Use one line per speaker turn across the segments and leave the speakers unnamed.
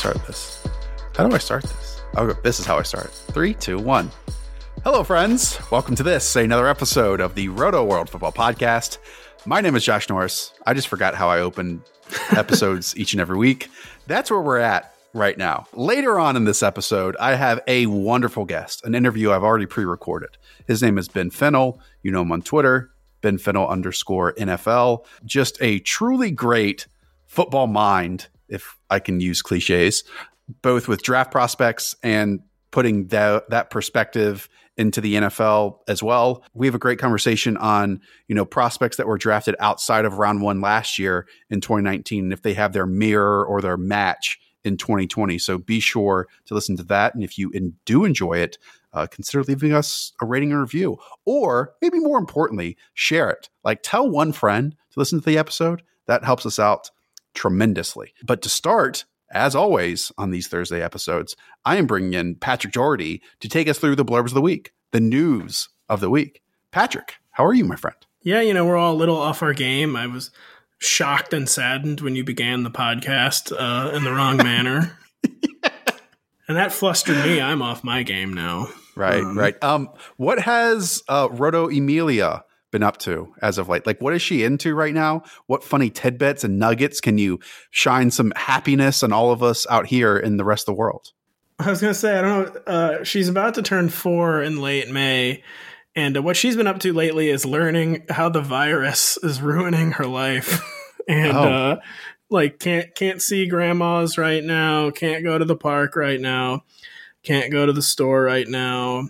Start this. How do I start this? Oh, this is how I start. Three, two, one. Hello, friends. Welcome to this, another episode of the Rotoworld Football Podcast. My name is Josh Norris. I just forgot how I open episodes each and every week. That's where we're at right now. Later on in this episode, I have a wonderful guest, an interview I've already pre recorded. His name is Ben Fennell. You know him on Twitter, Ben Fennell underscore NFL. Just a truly great football mind, if I can use cliches, both with draft prospects and putting that, that perspective into the NFL as well. We have a great conversation on, you know, prospects that were drafted outside of round one last year in 2019, and if they have their mirror or their match in 2020. So be sure to listen to that. And if you in, do enjoy it, uh, consider leaving us a rating and review. Or maybe more importantly, share it. Like tell one friend to listen to the episode. That helps us out tremendously. But to start, as always on these Thursday episodes, I am bringing in Patrick Doherty to take us through the blurbs of the week, the news of the week. Patrick, how are you, my friend?
Yeah, you know, we're all a little off our game. I was shocked and saddened when you began the podcast uh, in the wrong manner. And that flustered me. I'm off my game now.
Right,
Um,
right. Um, what has uh, Roto Emilia been up to as of late? Like, what is she into right now? What funny tidbits and nuggets can you shine some happiness on all of us out here in the rest of the world?
I was gonna say I don't know. Uh, she's about to turn four in late May, and uh, what she's been up to lately is learning how the virus is ruining her life, and
Oh.
uh, like can't can't see grandmas right now, can't go to the park right now, can't go to the store right now.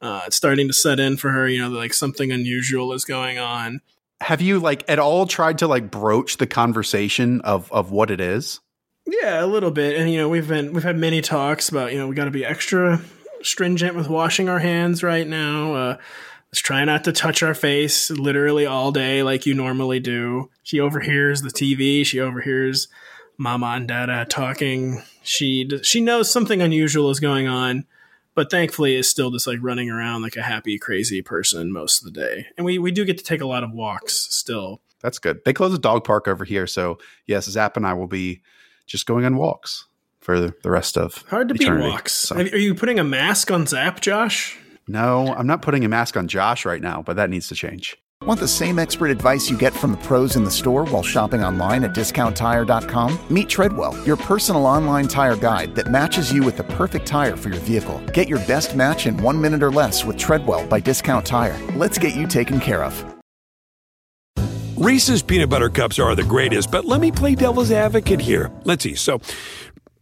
Uh, it's starting to set in for her. You know, like something unusual is going on.
Have you like at all tried to like broach the conversation of of what it is?
Yeah, a little bit. And you know, we've been we've had many talks about, you know, we got to be extra stringent with washing our hands right now. Uh let's try not to touch our face literally all day like you normally do. She overhears the TV, she overhears mama and dada talking. She she knows something unusual is going on, but thankfully is still just like running around like a happy crazy person most of the day. And we we do get to take a lot of walks still.
That's good. They closed a dog park over here, so yes, Zap and I will be just going on walks for the, the rest of
Hard to beat
eternity.
walks.
So-
Are you putting a mask on Zap, Josh?
No, I'm not putting a mask on Josh right now, but that needs to change.
Want the same expert advice you get from the pros in the store while shopping online at discounttire.com? Meet Treadwell, your personal online tire guide that matches you with the perfect tire for your vehicle. Get your best match in one minute or less with Treadwell by Discount Tire. Let's get you taken care of.
Reese's peanut butter cups are the greatest, but let me play devil's advocate here. Let's see. So,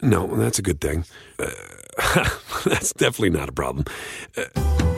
no, that's a good thing. Uh, that's definitely not a problem. Uh,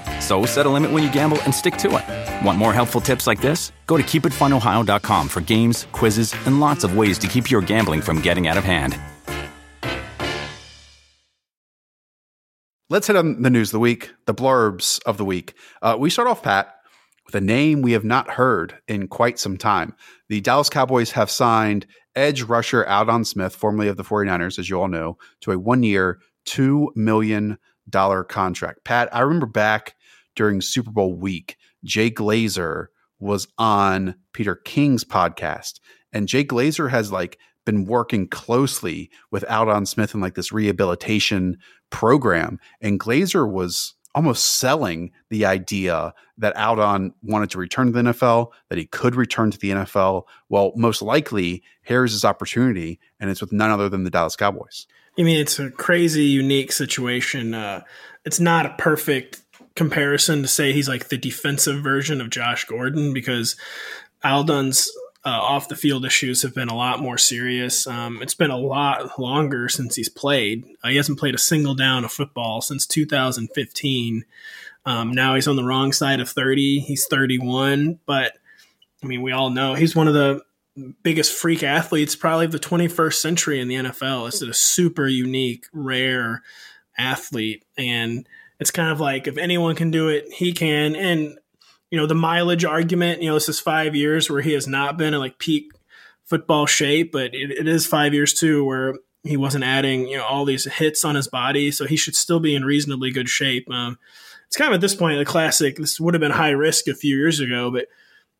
So set a limit when you gamble and stick to it. Want more helpful tips like this? Go to keepitfunohio.com for games, quizzes, and lots of ways to keep your gambling from getting out of hand.
let's hit on the news of the week, the blurbs of the week. Uh, we start off, Pat, with a name we have not heard in quite some time. The Dallas Cowboys have signed edge rusher Aldon Smith, formerly of the 49ers, as you all know, to a one year, $2 million contract. Pat, I remember back during Super Bowl week, Jay Glazer was on Peter King's podcast. And Jay Glazer has like been working closely with Aldon Smith in like this rehabilitation program. And Glazer was almost selling the idea that Aldon wanted to return to the NFL, that he could return to the NFL. Well, most likely, here's his opportunity, and it's with none other than the Dallas Cowboys.
I mean, it's a crazy, unique situation. Uh, it's not a perfect comparison to say he's like the defensive version of Josh Gordon because Aldon's uh, off the field issues have been a lot more serious. Um, it's been a lot longer since he's played. Uh, he hasn't played a single down of football since 2015. Um, now he's on the wrong side of 30. He's 31, but I mean, we all know he's one of the biggest freak athletes, probably of the 21st century in the NFL. It's a super unique, rare athlete, and it's kind of like if anyone can do it, he can. And you know, the mileage argument, you know, this is five years where he has not been in like peak football shape, but it, it is five years too where he wasn't adding, you know, all these hits on his body. So he should still be in reasonably good shape. Um, it's kind of at this point the classic. This would have been high risk a few years ago, but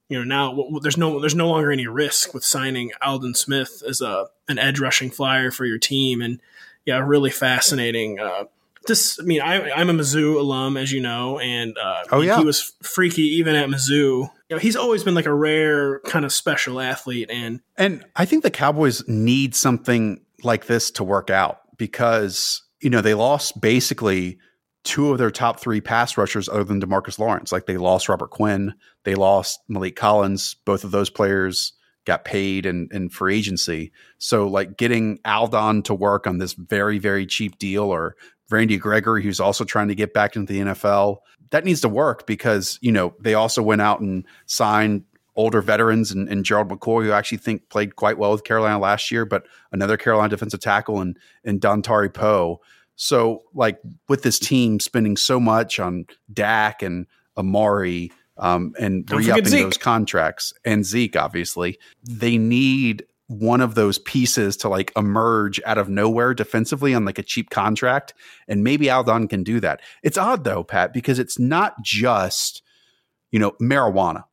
you know now there's no there's no longer any risk with signing Aldon Smith as a an edge rushing flyer for your team, and yeah, really fascinating. Uh, this, I mean, I, I'm a Mizzou alum, as you know, and uh,
oh yeah,
he was freaky even at Mizzou. You know, he's always been like a rare kind of special athlete, and
and I think the Cowboys need something like this to work out because you know they lost basically two of their top three pass rushers other than Demarcus Lawrence. Like they lost Robert Quinn, they lost Maliek Collins. Both of those players got paid and, in free agency. So like getting Aldon to work on this very, very cheap deal or Randy Gregory, who's also trying to get back into the NFL. That needs to work because, you know, they also went out and signed older veterans and, and Gerald McCoy, who I actually think played quite well with Carolina last year, but another Carolina defensive tackle and, and Dontari Poe. So, like with this team spending so much on Dak and Amari um, and re upping those contracts and Zeke, obviously, they need one of those pieces to like emerge out of nowhere defensively on like a cheap contract. And maybe Aldon can do that. It's odd though, Pat, because it's not just, you know, marijuana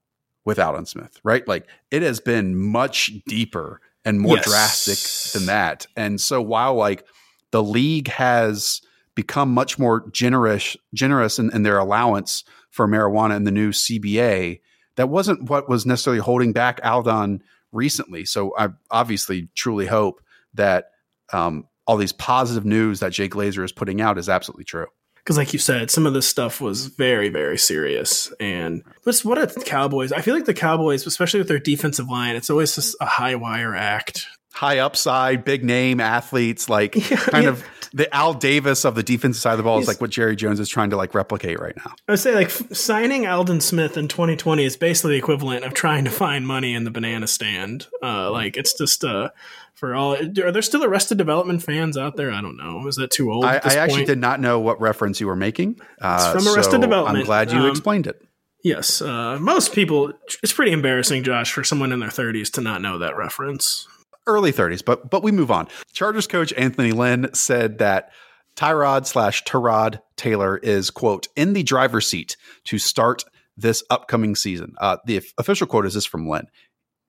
with Aldon Smith, right? Like it has been much deeper and more yes. drastic than that. And so while like the league has become much more generous generous in, in their allowance for marijuana in the new CBA, that wasn't what was necessarily holding back Aldon recently. So I obviously truly hope that um, all these positive news that Jay Glazer is putting out is absolutely true.
Because, like you said, some of this stuff was very, very serious. And just what a Cowboys. I feel like the Cowboys, especially with their defensive line, it's always just a high wire act
high upside, big name athletes, like yeah, kind yeah. of the Al Davis of the defensive side of the ball He's, is like what Jerry Jones is trying to like replicate right now.
I would say like f- signing Aldon Smith in 2020 is basically the equivalent of trying to find money in the banana stand. Uh, like it's just uh, for all. Are there still Arrested Development fans out there? I don't know. Is that too old?
I, I actually did not know what reference you were making.
Uh, from Arrested so Development.
I'm glad you um, explained it.
Yes, uh, most people. It's pretty embarrassing, Josh, for someone in their 30s to not know that reference
early 30s, but but we move on. Chargers coach Anthony Lynn said that Tyrod slash Tyrod Taylor is quote in the driver's seat to start this upcoming season. Uh, the official quote is this from Lynn.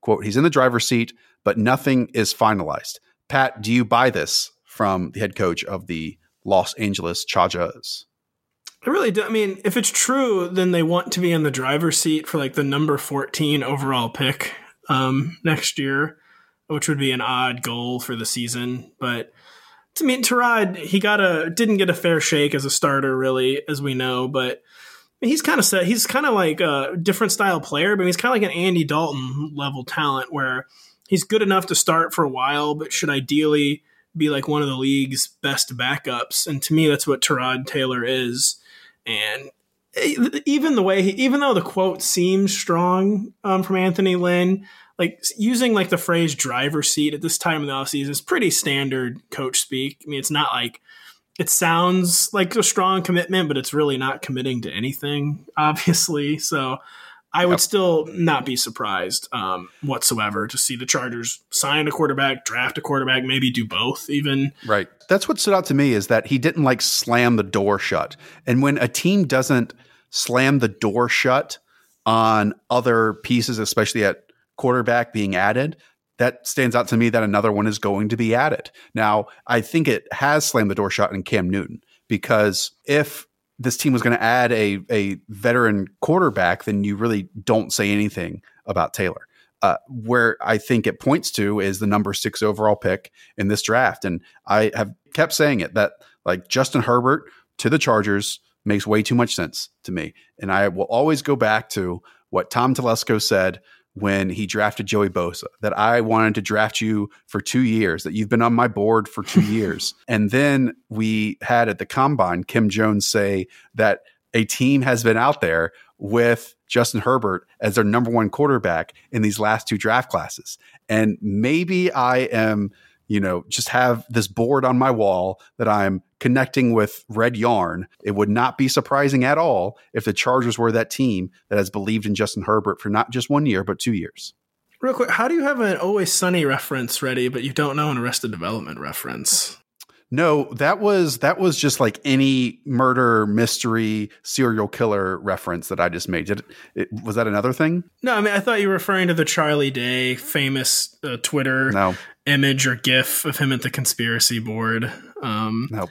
Quote, he's in the driver's seat, but nothing is finalized. Pat, do you buy this from the head coach of the Los Angeles Chargers?
I really do. I mean, if it's true, then they want to be in the driver's seat for like the number 14 overall pick um, next year which would be an odd goal for the season. But to me, Tyrod, he got a didn't get a fair shake as a starter, really, as we know. But he's kind of set. He's kind of like a different style player, but he's kind of like an Andy Dalton level talent, where he's good enough to start for a while, but should ideally be like one of the league's best backups. And to me, that's what Tyrod Taylor is. And even the way he, even though the quote seems strong um, from Anthony Lynn, like using like the phrase driver seat at this time of the offseason is pretty standard coach speak. I mean, it's not like it sounds like a strong commitment, but it's really not committing to anything, obviously. So I would yep. still not be surprised um, whatsoever to see the Chargers sign a quarterback, draft a quarterback, maybe do both even.
Right. That's what stood out to me is that he didn't like slam the door shut. And when a team doesn't slam the door shut on other pieces, especially at quarterback being added, that stands out to me that another one is going to be added. Now, I think it has slammed the door shut in Cam Newton because if this team was going to add a a veteran quarterback, then you really don't say anything about Taylor. Uh, where I think it points to is the number six overall pick in this draft, and I have kept saying it that like Justin Herbert to the Chargers makes way too much sense to me, and I will always go back to what Tom Telesco said when he drafted Joey Bosa that I wanted to draft you for two years, that you've been on my board for two years. And then we had at the combine Kim Jones say that a team has been out there with Justin Herbert as their number one quarterback in these last two draft classes. And maybe I am you know, just have this board on my wall that I'm connecting with red yarn. It would not be surprising at all if the Chargers were that team that has believed in Justin Herbert for not just one year, but two years.
Real quick, how do you have an Always Sunny reference ready, but you don't know an Arrested Development reference?
No, that was that was just like any murder mystery serial killer reference that I just made. Did it, it, was that another thing?
No, I mean I thought you were referring to the Charlie Day famous uh, Twitter
no.
Image or GIF of him at the conspiracy board. Um,
no.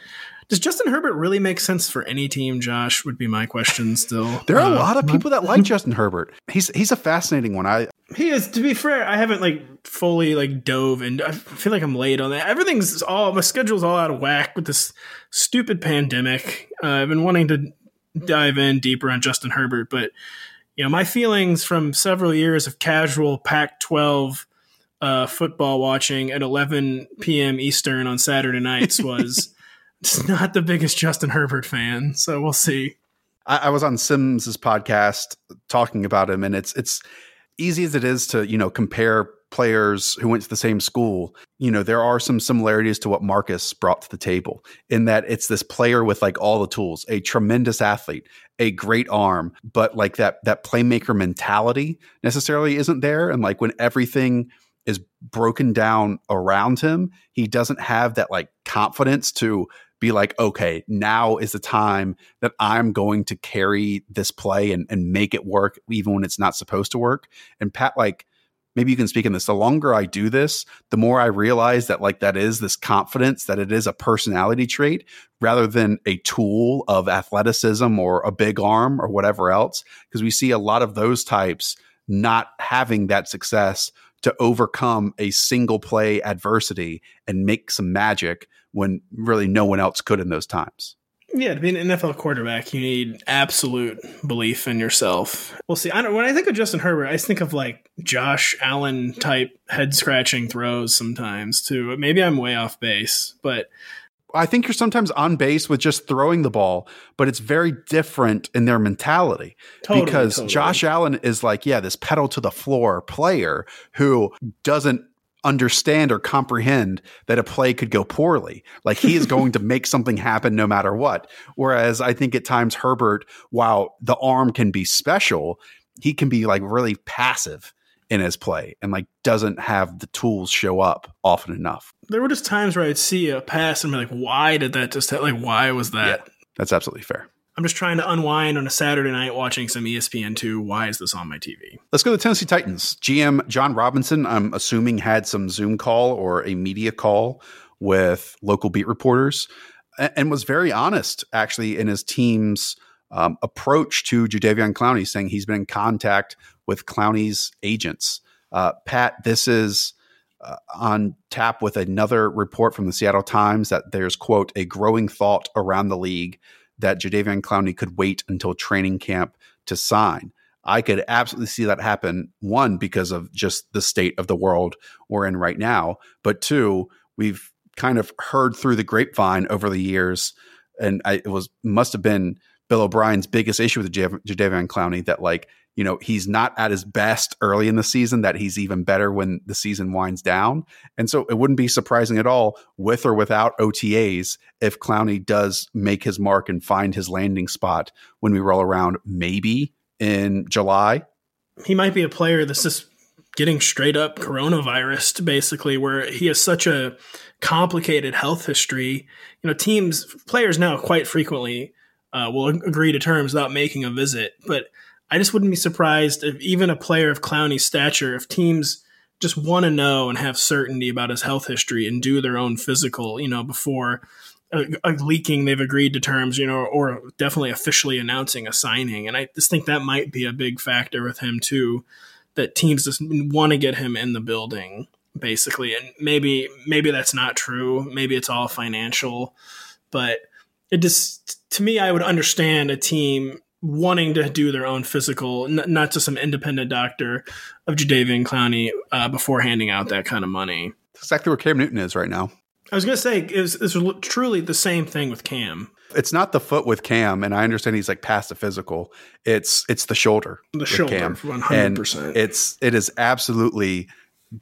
Does Justin Herbert really make sense for any team? Josh would be my question. Still,
there are uh, a lot of people that like Justin Herbert. He's he's a fascinating one. I
he is. To be fair, I haven't like fully like dove and I feel like I'm late on that. Everything's all my schedule's all out of whack with this stupid pandemic. Uh, I've been wanting to dive in deeper on Justin Herbert, but you know my feelings from several years of casual Pac-12 uh, football watching at 11 p.m. Eastern on Saturday nights was. not the biggest Justin Herbert fan, so we'll see.
I, I was on Simms's podcast talking about him, and it's it's easy as it is to you know compare players who went to the same school, you know, there are some similarities to what Marcus brought to the table in that it's this player with like all the tools, a tremendous athlete, a great arm, but like that that playmaker mentality necessarily isn't there and like when everything is broken down around him, he doesn't have that like confidence to be like, okay, now is the time that I'm going to carry this play and, and make it work, even when it's not supposed to work. And Pat, like, maybe you can speak in this. The longer I do this, the more I realize that, like, that is this confidence, that it is a personality trait rather than a tool of athleticism or a big arm or whatever else. Because we see a lot of those types not having that success to overcome a single play adversity and make some magic when really no one else could in those times.
Yeah, to be an NFL quarterback, you need absolute belief in yourself. We'll see. I don't, when I think of Justin Herbert, I think of like Josh Allen type head scratching throws sometimes too. Maybe I'm way off base, but
I think you're sometimes on base with just throwing the ball, but it's very different in their mentality totally, because totally. Josh Allen is like, yeah, this pedal to the floor player who doesn't understand or comprehend that a play could go poorly. Like he is going to make something happen no matter what. Whereas I think at times Herbert, while the arm can be special, he can be like really passive in his play and like doesn't have the tools show up often enough.
There were just times where I'd see a pass and be like, why did that just like why was that?
Yeah, that's absolutely fair.
I'm just trying to unwind on a Saturday night watching some ESPN2. Why is this on my TV?
Let's go to the Tennessee Titans. GM Jon Robinson, I'm assuming, had some Zoom call or a media call with local beat reporters and was very honest, actually, in his team's um, approach to Jadeveon Clowney, saying he's been in contact with Clowney's agents. Uh, Pat, this is uh, on tap with another report from the Seattle Times that there's, quote, a growing thought around the league that Jadeveon Clowney could wait until training camp to sign. I could absolutely see that happen. One, because of just the state of the world we're in right now. But two, we've kind of heard through the grapevine over the years, and I, it was must have been Bill O'Brien's biggest issue with Jadeveon Clowney that like you know, he's not at his best early in the season, that he's even better when the season winds down. And so it wouldn't be surprising at all, with or without OTAs, if Clowney does make his mark and find his landing spot when we roll around maybe in July.
He might be a player that's just getting straight up coronavirus, basically, where he has such a complicated health history. You know, teams, players now quite frequently uh, will agree to terms without making a visit. But I just wouldn't be surprised if even a player of Clowney's stature, if teams just want to know and have certainty about his health history and do their own physical, you know, before uh, leaking they've agreed to terms, you know, or definitely officially announcing a signing. And I just think that might be a big factor with him too, that teams just want to get him in the building basically. And maybe maybe that's not true. Maybe it's all financial, but it just to me, I would understand a team wanting to do their own physical, n- not just some independent doctor of Jadeveon Clowney uh, before handing out that kind of money.
That's exactly where Cam Newton is right now.
I was going to say it's, it's truly the same thing with Cam.
It's not the foot with Cam, and I understand he's like past the physical. It's it's the shoulder.
The shoulder, one hundred percent.
It's it is absolutely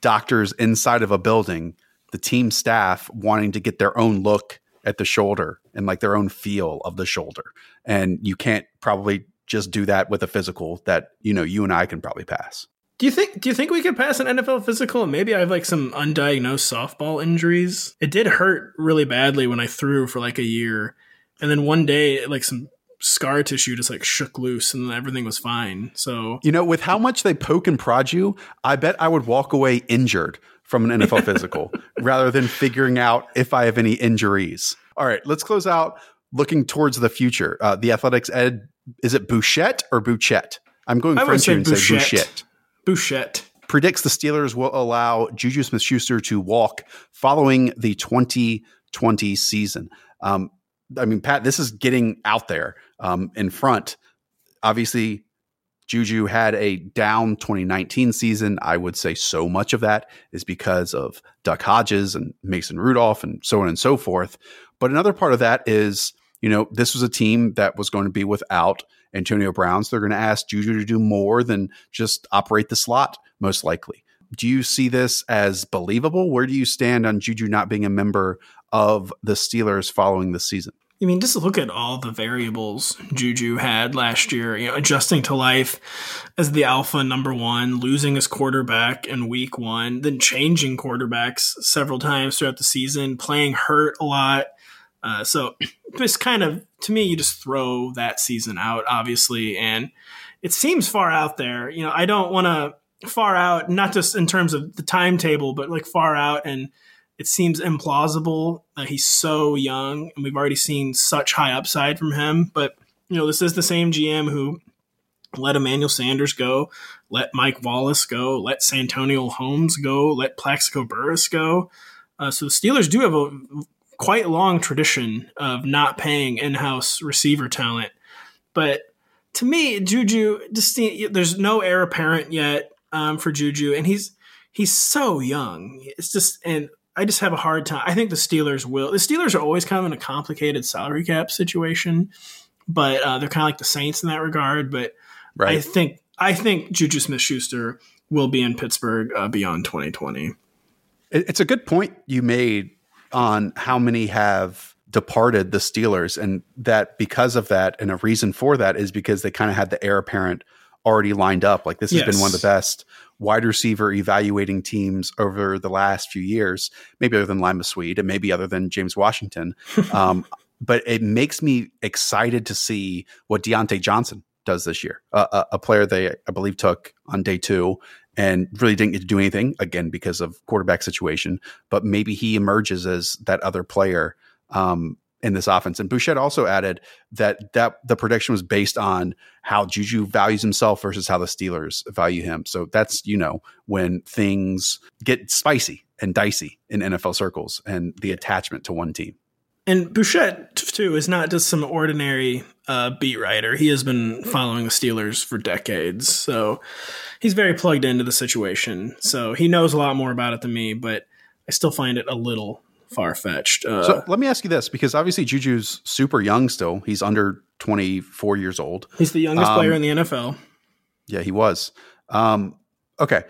doctors inside of a building, the team staff wanting to get their own look at the shoulder and like their own feel of the shoulder. And you can't probably just do that with a physical that, you know, you and I can probably pass.
Do you think do you think we could pass an NFL physical? Maybe I have like some undiagnosed softball injuries. It did hurt really badly when I threw for like a year. And then one day like some scar tissue just like shook loose and everything was fine. So
You know, with how much they poke and prod you, I bet I would walk away injured from an NFL physical rather than figuring out if I have any injuries. All right, let's close out looking towards the future. Uh, the Athletic's Ed, is it Bouchette or Bouchette? I'm going French here and say Bouchette.
Bouchette
predicts the Steelers will allow Juju Smith Schuster to walk following the 2020 season. Um, I mean, Pat, this is getting out there um, in front. Obviously, Juju had a down 2019 season. I would say so much of that is because of Duck Hodges and Mason Rudolph and so on and so forth. But another part of that is, you know, this was a team that was going to be without Antonio Brown. So they're going to ask Juju to do more than just operate the slot, most likely. Do you see this as believable? Where do you stand on Juju not being a member of the Steelers following the season?
I mean, just look at all the variables Juju had last year. You know, adjusting to life as the alpha number one, losing his quarterback in week one, then changing quarterbacks several times throughout the season, playing hurt a lot. Uh, so just kind of to me, you just throw that season out, obviously, and it seems far out there. You know, I don't want to far out, not just in terms of the timetable, but like far out and it seems implausible that he's so young and we've already seen such high upside from him. But, you know, this is the same GM who let Emmanuel Sanders go, let Mike Wallace go, let Santonio Holmes go, let Plaxico Burress go. Uh, so the Steelers do have a quite long tradition of not paying in-house receiver talent. But to me, Juju, just there's no heir apparent yet um, for Juju, and he's he's so young. It's just and I just have a hard time. I think the Steelers will. The Steelers are always kind of in a complicated salary cap situation, but uh, they're kind of like the Saints in that regard. But right. I think I think Juju Smith Schuster will be in Pittsburgh uh, beyond 2020.
It's a good point you made on how many have departed the Steelers, and that because of that, and a reason for that is because they kind of had the heir apparent already lined up. Like this has been one of the best wide receiver evaluating teams over the last few years, maybe other than Limas Sweed and maybe other than James Washington. Um, but it makes me excited to see what Diontae Johnson does this year. Uh, a, a, player they, I believe, took on day two and really didn't get to do anything again because of quarterback situation. But maybe he emerges as that other player um, in this offense. And Bouchette also added that that the prediction was based on how Juju values himself versus how the Steelers value him. So that's you know when things get spicy and dicey in NFL circles and the attachment to one team.
And Bouchette too is not just some ordinary uh, beat writer. He has been following the Steelers for decades, so he's very plugged into the situation. So he knows a lot more about it than me, but I still find it a little far fetched. Uh,
so let me ask you this, because obviously Juju's super young still. He's under 24 years old.
He's the youngest um, player in the NFL.
Yeah, he was. Um, okay.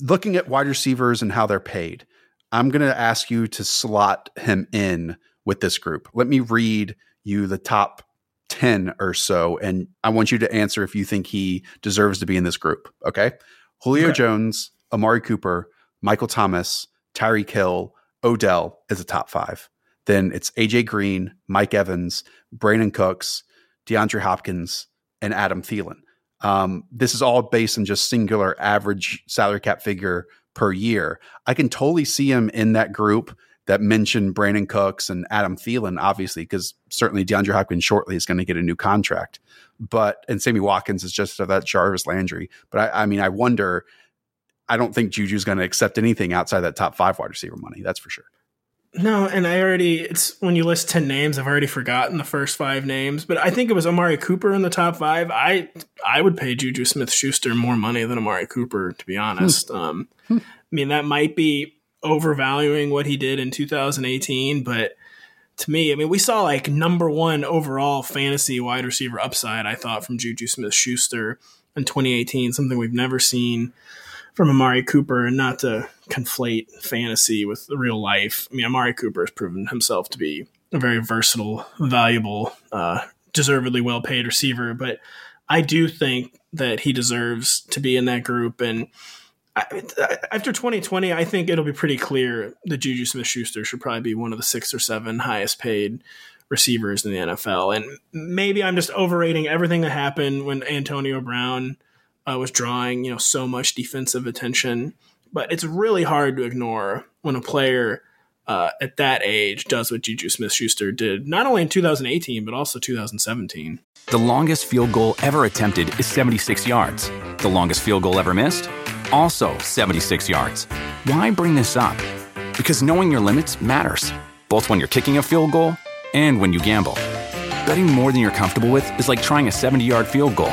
Looking at wide receivers and how they're paid, I'm going to ask you to slot him in with this group. Let me read you the top 10 or so, and I want you to answer if you think he deserves to be in this group. Okay. Julio okay. Jones, Amari Cooper, Michael Thomas, Tyreek Hill, Odell is a top five. Then it's AJ Green, Mike Evans, Brandin Cooks, DeAndre Hopkins, and Adam Thielen. Um, this is all based on just singular average salary cap figure per year. I can totally see him in that group that mentioned Brandin Cooks and Adam Thielen, obviously, because certainly DeAndre Hopkins shortly is going to get a new contract. But and Sammy Watkins is just that Jarvis Landry. But I, I mean, I wonder. I don't think Juju's going to accept anything outside that top five wide receiver money. That's for sure.
No, and I already it's when you list ten names, I've already forgotten the first five names, but I think it was Amari Cooper in the top five. I I would pay Juju Smith Schuster more money than Amari Cooper, to be honest. Hmm. Um, hmm. I mean that might be overvaluing what he did in 2018, but to me, I mean, we saw like number one overall fantasy wide receiver upside, I thought, from Juju Smith Schuster in 2018, something we've never seen from Amari Cooper, and not to conflate fantasy with real life. I mean, Amari Cooper has proven himself to be a very versatile, valuable, uh, deservedly well paid receiver, but I do think that he deserves to be in that group. And after 2020, I think it'll be pretty clear that Juju Smith Schuster should probably be one of the six or seven highest paid receivers in the NFL. And maybe I'm just overrating everything that happened when Antonio Brown uh, was drawing, you know, so much defensive attention. But it's really hard to ignore when a player uh, at that age does what Juju Smith Schuster did, not only in 2018, but also 2017.
The longest field goal ever attempted is 76 yards. The longest field goal ever missed? also 76 yards. Why bring this up? Because knowing your limits matters, both when you're kicking a field goal and when you gamble. Betting more than you're comfortable with is like trying a 70 yard field goal,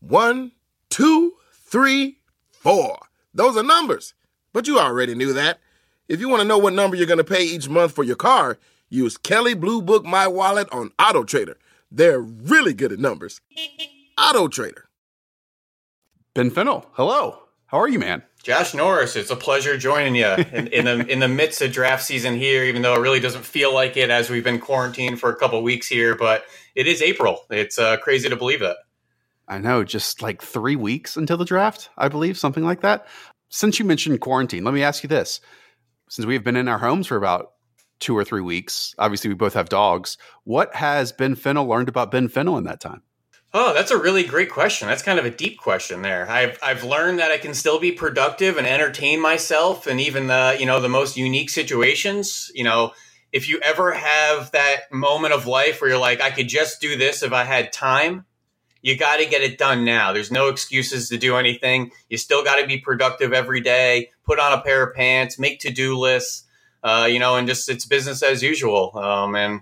One, two, three, four. Those are numbers. But you already knew that. If you want to know what number you're going to pay each month for your car, use Kelley Blue Book My Wallet on Auto Trader. They're really good at numbers. Auto Trader.
Ben Fennell, hello. How are you, man?
Josh Norris, it's a pleasure joining you in, in, the in the midst of draft season here. Even though it really doesn't feel like it, as we've been quarantined for a couple weeks here, but it is April. It's uh, crazy to believe that.
I know, just like three weeks until the draft, I believe, something like that. Since you mentioned quarantine, let me ask you this. Since we've been in our homes for about two or three weeks, obviously we both have dogs. What has Ben Fennell learned about Ben Fennell in that time?
Oh, that's a really great question. That's kind of a deep question there. I've I've learned that I can still be productive and entertain myself, and even the you know the most unique situations. You know, if you ever have that moment of life where you're like, I could just do this if I had time, you got to get it done now. There's no excuses to do anything. You still got to be productive every day. Put on a pair of pants, make to do lists, uh, you know, and just it's business as usual. Um, and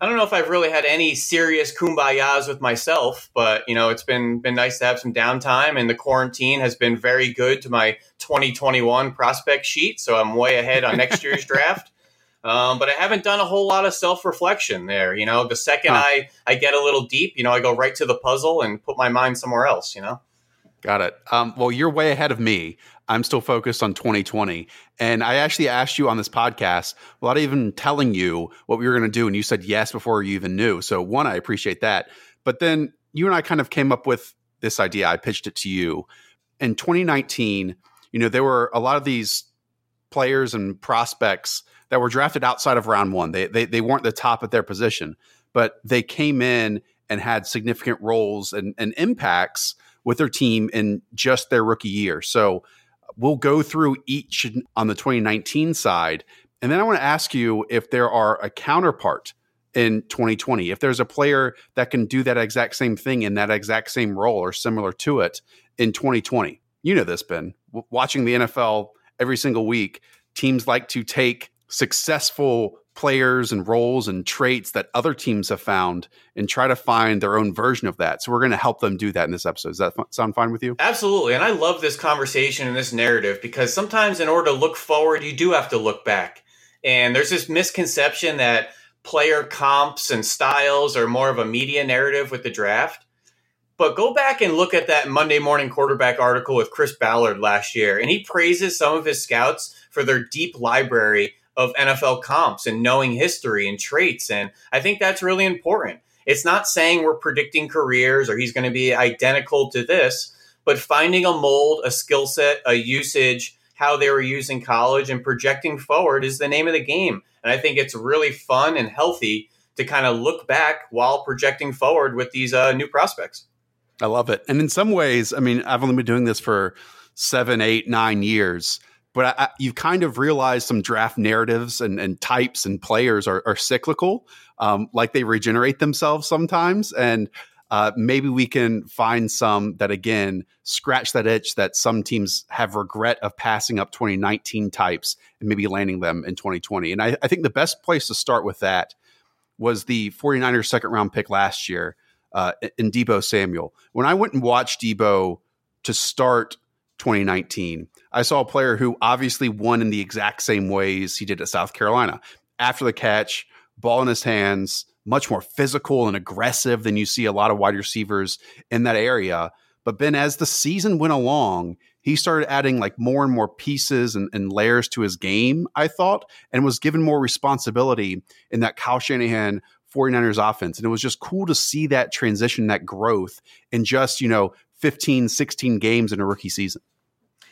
I don't know if I've really had any serious kumbayas with myself, but you know, it's been been nice to have some downtime. And the quarantine has been very good to my 2021 prospect sheet, so I'm way ahead on next year's draft. Um, but I haven't done a whole lot of self reflection there. You know, the second huh. I I get a little deep, you know, I go right to the puzzle and put my mind somewhere else. You know.
Got it. Um, well, you're way ahead of me. I'm still focused on 2020. And I actually asked you on this podcast without even telling you what we were going to do. And you said yes before you even knew. So, one, I appreciate that. But then you and I kind of came up with this idea. I pitched it to you. In 2019, you know, there were a lot of these players and prospects that were drafted outside of round one. They, they, they weren't the top at their position, but they came in and had significant roles and, and impacts with their team in just their rookie year. So we'll go through each on the 2019 side. And then I want to ask you if there are a counterpart in 2020. If there's a player that can do that exact same thing in that exact same role or similar to it in 2020. You know this, Ben. W- watching the NFL every single week, teams like to take successful players and roles and traits that other teams have found and try to find their own version of that. So we're going to help them do that in this episode. Does that sound fine with you?
Absolutely. And I love this conversation and this narrative because sometimes in order to look forward, you do have to look back. And there's this misconception that player comps and styles are more of a media narrative with the draft. But go back and look at that Monday morning quarterback article with Chris Ballard last year, and he praises some of his scouts for their deep library of NFL comps and knowing history and traits. And I think that's really important. It's not saying we're predicting careers or he's going to be identical to this, but finding a mold, a skill set, a usage, how they were using college and projecting forward is the name of the game. And I think it's really fun and healthy to kind of look back while projecting forward with these uh, new prospects.
I love it. And in some ways, I mean, I've only been doing this for seven, eight, nine years, but I, I, you've kind of realized some draft narratives and, and types and players are, are cyclical, um, like they regenerate themselves sometimes. And uh, maybe we can find some that, again, scratch that itch that some teams have regret of passing up 2019 types and maybe landing them in 2020. And I, I think the best place to start with that was the 49ers second round pick last year uh, in Deebo Samuel. When I went and watched Deebo to start 2019, I saw a player who obviously won in the exact same ways he did at South Carolina. After the catch, ball in his hands, much more physical and aggressive than you see a lot of wide receivers in that area. But Ben, as the season went along, he started adding like more and more pieces and, and, layers to his game, I thought, and was given more responsibility in that Kyle Shanahan 49ers offense. And it was just cool to see that transition, that growth and just, you know, 15, 16 games in a rookie season.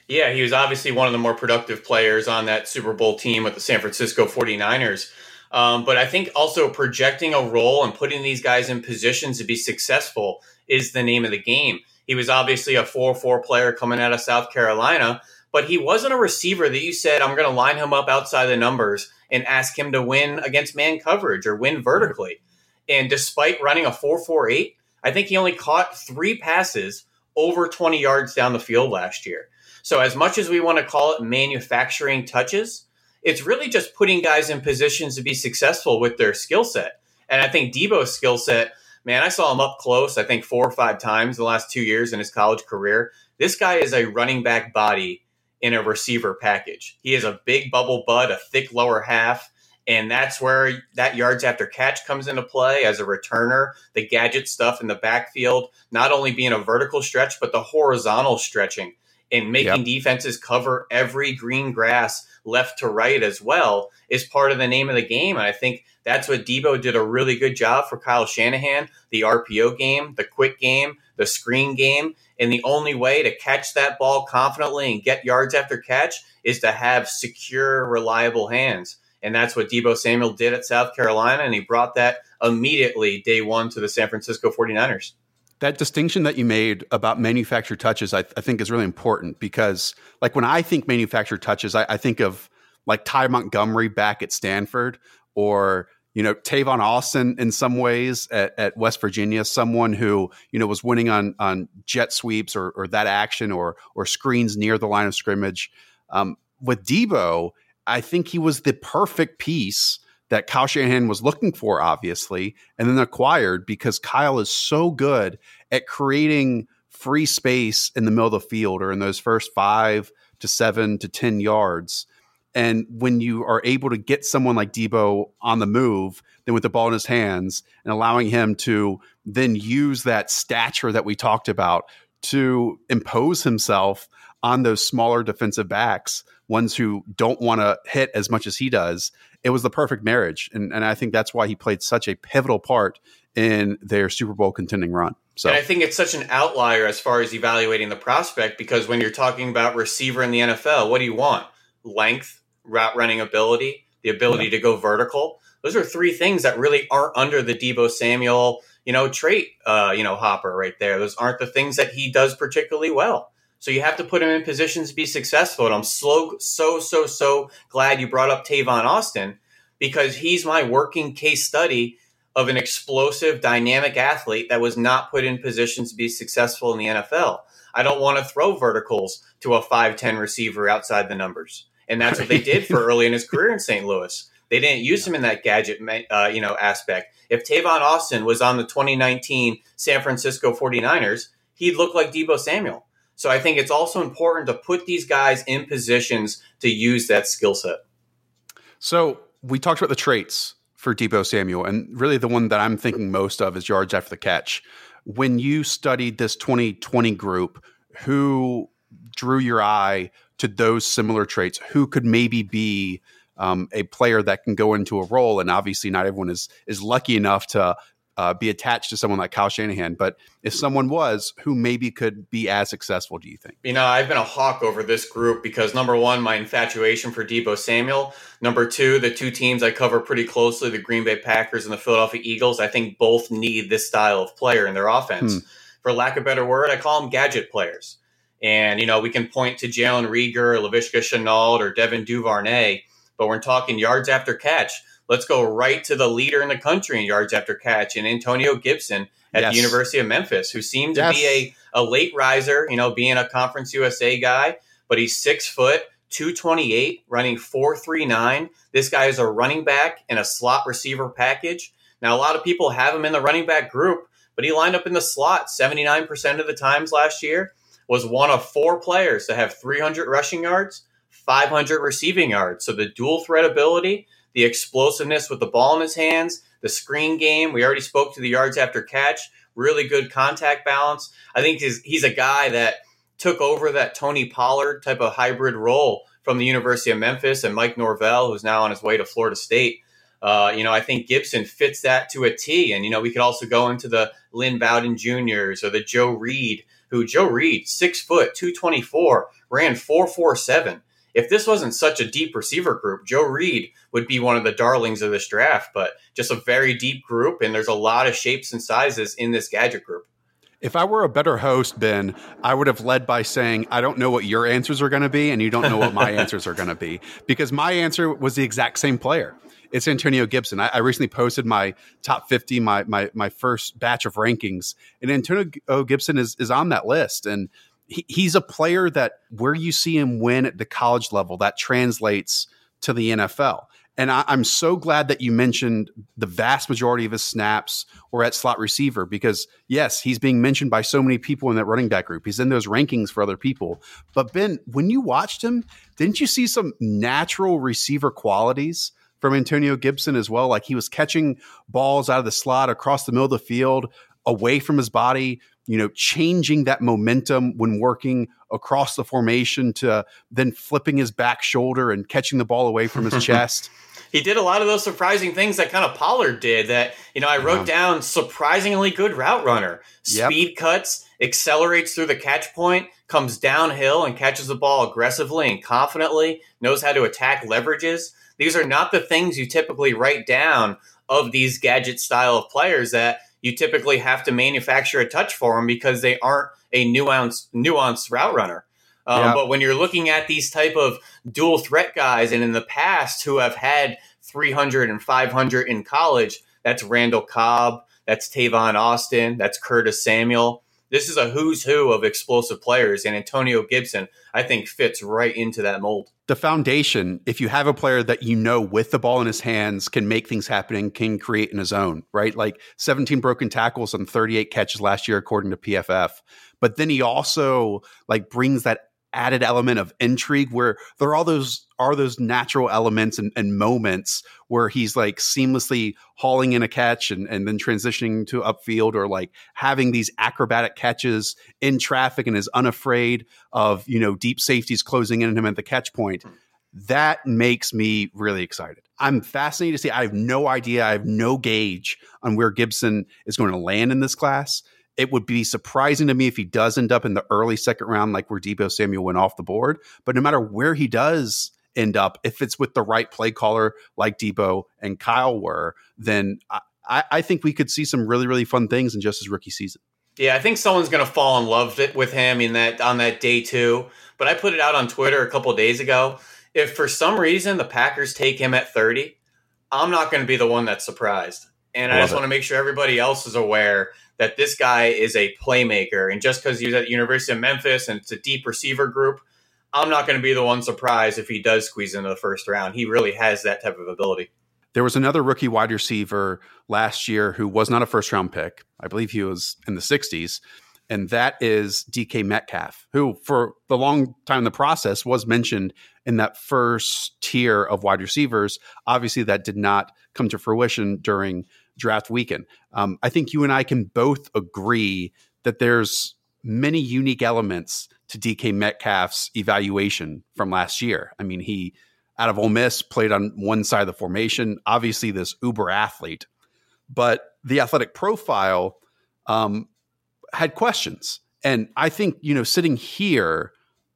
Yeah, he was obviously one of the more productive players on that Super Bowl team with the San Francisco 49ers. Um, but I think also projecting a role and putting these guys in positions to be successful is the name of the game. He was obviously a 4 4 player coming out of South Carolina, but he wasn't a receiver that you said, I'm going to line him up outside the numbers and ask him to win against man coverage or win vertically. And despite running a 4.48, I think he only caught three passes over 20 yards down the field last year. So, as much as we want to call it manufacturing touches, it's really just putting guys in positions to be successful with their skill set. And I think Deebo's skill set, man, I saw him up close, I think four or five times the last two years in his college career. This guy is a running back body in a receiver package. He is a big bubble bud, a thick lower half, and that's where that yards after catch comes into play as a returner, the gadget stuff in the backfield, not only being a vertical stretch, but the horizontal stretching and making yep. defenses cover every green grass left to right as well is part of the name of the game. And I think that's what Deebo did a really good job for Kyle Shanahan. The RPO game, the quick game, the screen game. And the only way to catch that ball confidently and get yards after catch is to have secure, reliable hands. And that's what Deebo Samuel did at South Carolina. And he brought that immediately day one to the San Francisco 49ers.
That distinction that you made about manufactured touches, I, I think, is really important because, like, when I think manufactured touches, I, I think of like Ty Montgomery back at Stanford or you know, Tavon Austin in some ways at, at, West Virginia, someone who, you know, was winning on on jet sweeps or, or that action or or screens near the line of scrimmage. Um, with Deebo, I think he was the perfect piece that Kyle Shanahan was looking for, obviously, and then acquired because Kyle is so good at creating free space in the middle of the field or in those first five to seven to 10 yards. And when you are able to get someone like Deebo on the move, then with the ball in his hands and allowing him to then use that stature that we talked about to impose himself on those smaller defensive backs, ones who don't want to hit as much as he does, it was the perfect marriage. And, and I think that's why he played such a pivotal part in their Super Bowl contending run. So
and I think it's such an outlier as far as evaluating the prospect because when you're talking about receiver in the NFL, what do you want? Length, route running ability, the ability yeah. to go vertical. Those are three things that really aren't under the Deebo Samuel, you know, trait, uh, you know, hopper right there. Those aren't the things that he does particularly well. So you have to put him in positions to be successful. And I'm so, so, so, so glad you brought up Tavon Austin because he's my working case study of an explosive, dynamic athlete that was not put in positions to be successful in the NFL. I don't want to throw verticals to a 5'10 receiver outside the numbers. And that's what they did for early in his career in St. Louis. They didn't use him in that gadget, uh, you know, aspect. If Tavon Austin was on the 2019 San Francisco 49ers, he'd look like Deebo Samuel. So I think it's also important to put these guys in positions to use that skill set.
So we talked about the traits for Deebo Samuel, and really the one that I'm thinking most of is yards after the catch. When you studied this 2020 group, who drew your eye to those similar traits? Who could maybe be um, a player that can go into a role? And obviously, not everyone is is lucky enough to uh, be attached to someone like Kyle Shanahan. But if someone was, who maybe could be as successful, do you think?
You know, I've been a hawk over this group because number one, my infatuation for Deebo Samuel. Number two, the two teams I cover pretty closely, the Green Bay Packers and the Philadelphia Eagles, I think both need this style of player in their offense. Hmm. For lack of a better word, I call them gadget players. And, you know, we can point to Jalen Reagor, Laviska Shenault, or Devin Duvernay, but we're talking yards after catch let's go right to the leader in the country in yards after catch and Antonio Gibson at yes. the University of Memphis, who seemed to yes. be a, a late riser, you know, being a Conference USA guy, but he's six foot, 228, running 439. This guy is a running back in a slot receiver package. Now, a lot of people have him in the running back group, but he lined up in the slot 79% of the times last year, was one of four players to have 300 rushing yards, 500 receiving yards. So the dual threat ability the explosiveness with the ball in his hands, the screen game. We already spoke to the yards after catch, really good contact balance. I think he's, he's a guy that took over that Tony Pollard type of hybrid role from the University of Memphis and Mike Norvell, who's now on his way to Florida State. Uh, you know, I think Gibson fits that to a T. And, you know, we could also go into the Lynn Bowden Juniors or the Joe Reed, who Joe Reed, six foot, 224, ran 447 if this wasn't such a deep receiver group, Joe Reed would be one of the darlings of this draft, but just a very deep group. And there's a lot of shapes and sizes in this gadget group.
If I were a better host, Ben, I would have led by saying, I don't know what your answers are going to be, and you don't know what my answers are going to be. Because my answer was the exact same player. It's Antonio Gibson. I, I, recently posted my top 50, my, my, my first batch of rankings, and Antonio Gibson is, is on that list. And he, he's a player that where you see him win at the college level, that translates to the NFL. And I, am so glad that you mentioned the vast majority of his snaps were at slot receiver because, yes, he's being mentioned by so many people in that running back group. He's in those rankings for other people. But, Ben, when you watched him, didn't you see some natural receiver qualities from Antonio Gibson as well? Like he was catching balls out of the slot across the middle of the field, away from his body, you know, changing that momentum when working across the formation to then flipping his back shoulder and catching the ball away from his chest.
He did a lot of those surprising things that kind of Pollard did that, you know, I wrote yeah. down surprisingly good route runner. Speed yep. cuts, accelerates through the catch point, comes downhill and catches the ball aggressively and confidently, knows how to attack leverages. These are not the things you typically write down of these gadget style of players that you typically have to manufacture a touch for them because they aren't a nuanced nuanced route runner. Um, yeah. But when you're looking at these type of dual threat guys, and in the past who have had 300 and 500 in college, that's Randall Cobb, that's Tavon Austin, that's Curtis Samuel. This is a who's who of explosive players, and Antonio Gibson, I think, fits right into that mold.
The foundation, if you have a player that you know with the ball in his hands can make things happen can create in his own, right? Like 17 broken tackles and 38 catches last year, according to PFF. But then he also like brings that added element of intrigue where there are all those are those natural elements and, and, moments where he's like seamlessly hauling in a catch and, and then transitioning to upfield or like having these acrobatic catches in traffic and is unafraid of you know deep safeties closing in on him at the catch point. Hmm. That makes me really excited. I'm fascinated to see i have no idea i have no gauge on where gibson is going to land in this class it would be surprising to me if he does end up in the early second round, like where Deebo Samuel went off the board. But no matter where he does end up, if it's with the right play caller like Deebo and Kyle were, then I, I, think we could see some really, really fun things in just his rookie season.
Yeah, I think someone's going to fall in love with him in that on that day too. But I put it out on Twitter a couple days ago. If for some reason the Packers take him at 30, I'm not going to be the one that's surprised. And I, I just want to make sure everybody else is aware that this guy is a playmaker. And just because he's at the University of Memphis and it's a deep receiver group, I'm not going to be the one surprised if he does squeeze into the first round. He really has that type of ability.
There was another rookie wide receiver last year who was not a first round pick. I believe he was in the 60s. And that is DK Metcalf, who for the long time in the process was mentioned in that first tier of wide receivers. Obviously, that did not come to fruition during draft weekend. Um, I think you and I can both agree that there's many unique elements to DK Metcalf's evaluation from last year. I mean, he out of Ole Miss played on one side of the formation, obviously this uber athlete, but the athletic profile um, had questions. And I think, you know, sitting here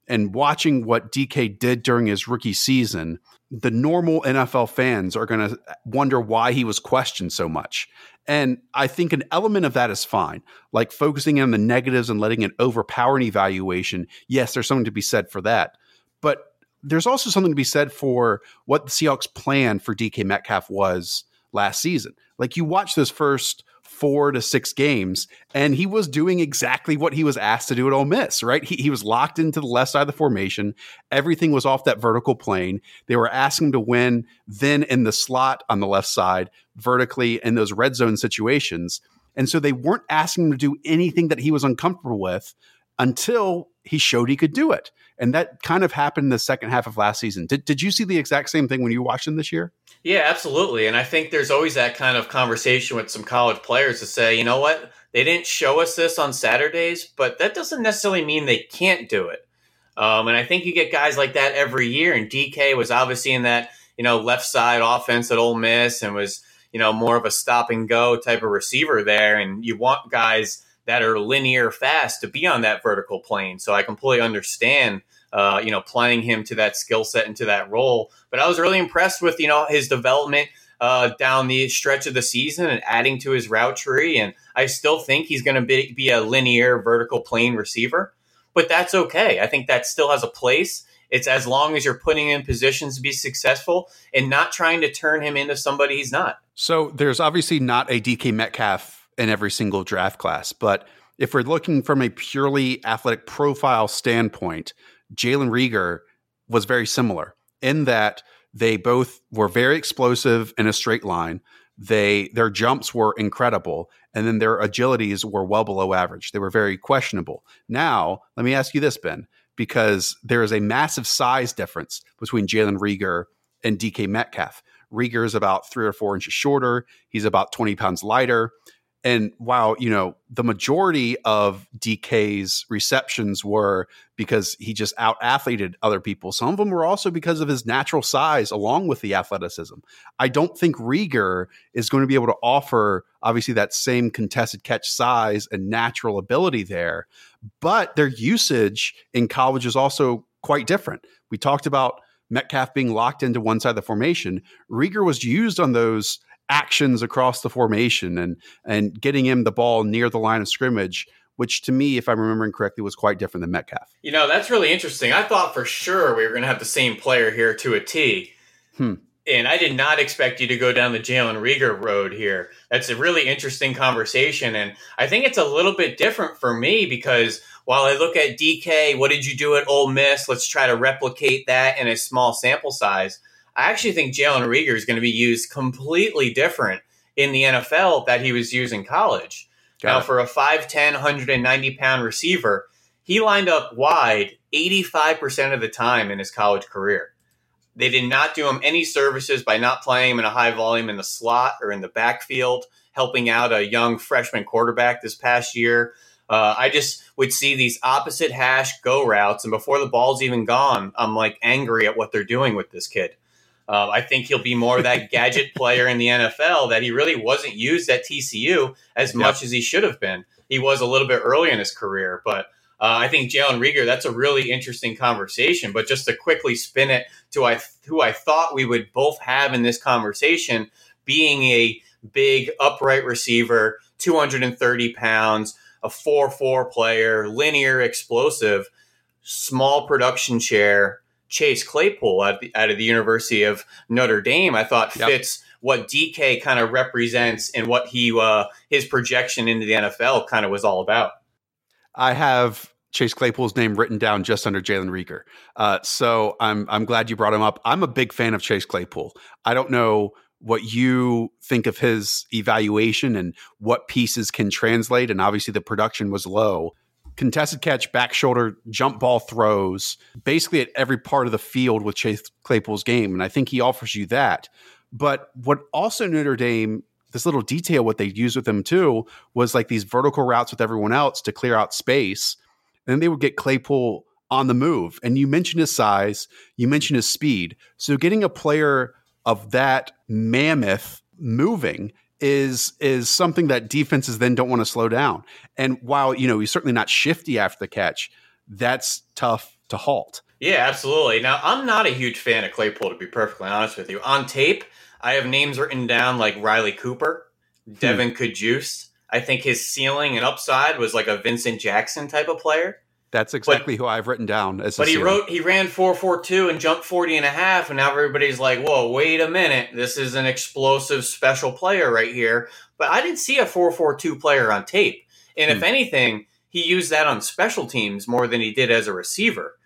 and watching what DK did during his rookie season, the normal NFL fans are going to wonder why he was questioned so much. And I think an element of that is fine, like focusing on the negatives and letting it overpower an evaluation. Yes, there's something to be said for that. But there's also something to be said for what the Seahawks' plan for DK Metcalf was last season. Like you watch those first four to six games, and he was doing exactly what he was asked to do at Ole Miss, right? He, he was locked into the left side of the formation. Everything was off that vertical plane. They were asking him to win then in the slot on the left side, vertically in those red zone situations. And so they weren't asking him to do anything that he was uncomfortable with until he showed he could do it. And that kind of happened in the second half of last season. Did, did you see the exact same thing when you watched him this year?
Yeah, absolutely. And I think there's always that kind of conversation with some college players to say, you know what? They didn't show us this on Saturdays, but that doesn't necessarily mean they can't do it. Um, and I think you get guys like that every year. And DK was obviously in that, you know, left side offense at Ole Miss and was, you know, more of a stop and go type of receiver there. And you want guys that are linear fast to be on that vertical plane. So I completely understand uh, you know, playing him to that skill set and to that role. But I was really impressed with, you know, his development uh, down the stretch of the season and adding to his route tree. And I still think he's going to be, be a linear vertical plane receiver, but that's okay. I think that still has a place. It's as long as you're putting in positions to be successful and not trying to turn him into somebody he's not.
So there's obviously not a DK Metcalf in every single draft class, but if we're looking from a purely athletic profile standpoint, Jalen Reagor was very similar in that they both were very explosive in a straight line. They their jumps were incredible, and then their agilities were well below average. They were very questionable. Now, let me ask you this, Ben, because there is a massive size difference between Jalen Reagor and DK Metcalf. Reagor is about three or four inches shorter. He's about 20 pounds lighter. And while, you know, the majority of DK's receptions were because he just out athleted other people, some of them were also because of his natural size along with the athleticism. I don't think Reagor is going to be able to offer, obviously, that same contested catch size and natural ability there. But their usage in college is also quite different. We talked about Metcalf being locked into one side of the formation. Reagor was used on those actions across the formation and and getting him the ball near the line of scrimmage which to me, if I'm remembering correctly, was quite different than Metcalf.
You know, that's really interesting. I thought for sure we were going to have the same player here to a T. Hmm. And I did not expect you to go down the Jalen Reagor road here. That's a really interesting conversation. And I think it's a little bit different for me because while I look at DK, what did you do at Ole Miss? Let's try to replicate that in a small sample size. I actually think Jalen Reagor is going to be used completely different in the NFL that he was used in college. Got now, it. for a 5'10, 190 pound receiver, he lined up wide 85% of the time in his college career. They did not do him any services by not playing him in a high volume in the slot or in the backfield, helping out a young freshman quarterback this past year. Uh, I just would see these opposite hash go routes, and before the ball's even gone, I'm like angry at what they're doing with this kid. Uh, I think he'll be more of that gadget player in the NFL that he really wasn't used at TCU as much as he should have been. He was a little bit early in his career, but uh, I think Jalen Reagor, that's a really interesting conversation. But just to quickly spin it to I, who I thought we would both have in this conversation, being a big upright receiver, 230 pounds, a 4 4 player, linear, explosive, small production share. Chase Claypool at the, out of the University of Notre Dame, I thought
Yep.
fits what DK kind of represents and what he uh, his projection into the NFL kind of was all about.
I have Chase Claypool's name written down just under Jalen Reagor. Uh, so I'm I'm glad you brought him up. I'm a big fan of Chase Claypool. I don't know what you think of his evaluation and what pieces can translate. And obviously the production was low. Contested catch, back shoulder, jump ball throws, basically at every part of the field with Chase Claypool's game. And I think he offers you that. But what also Notre Dame this little detail what they used with him too was like these vertical routes with everyone else to clear out space and then they would get claypool on the move and you mentioned his size you mentioned his speed so getting a player of that mammoth moving is is something that defenses then don't want to slow down and while you know he's certainly not shifty after the catch that's tough to halt
Yeah, absolutely. Now, I'm not a huge fan of Claypool, to be perfectly honest with you. On tape, I have names written down like Riley Cooper, hmm. Devin Kajus. I think his ceiling and upside was like a Vincent Jackson type of player.
That's exactly who i've written down as a
But he wrote he ran 442 and jumped 40 and a half and now everybody's like, "Whoa, wait a minute. This is an explosive special player right here." But I didn't see a 442 player on tape. And if hmm. anything, he used that on special teams more than he did as a receiver.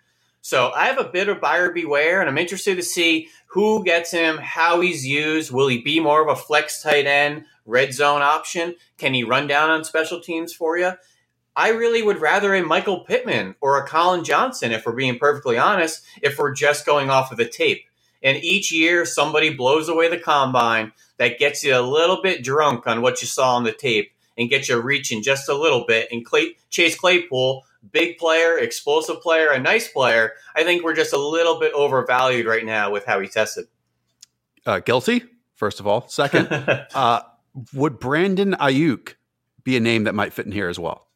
So I have a bit of buyer beware, and I'm interested to see who gets him, how he's used. Will he be more of a flex tight end, red zone option? Can he run down on special teams for you? I really would rather a Michael Pittman or a Collin Johnson, if we're being perfectly honest, if we're just going off of the tape. And each year, somebody blows away the combine that gets you a little bit drunk on what you saw on the tape and gets you reaching just a little bit. And Clay, Chase Claypool, big player, explosive player, a nice player. I think we're just a little bit overvalued right now with how he tested.
uh, guilty first of all second uh, would brandon Aiyuk be a name that might fit in here as well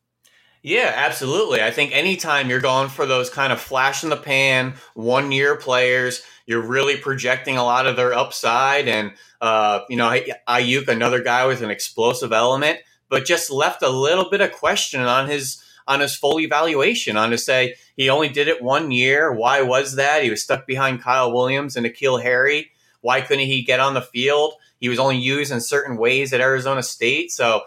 Yeah, absolutely. I think anytime you're going for those kind of flash in the pan, one year players, you're really projecting a lot of their upside. And, uh, you know, Aiyuk, another guy with an explosive element, but just left a little bit of question on his on his full evaluation on to say he only did it one year. Why was that? He was stuck behind Kyle Williams and N'Keal Harry. Why couldn't he get on the field? He was only used in certain ways at Arizona State. So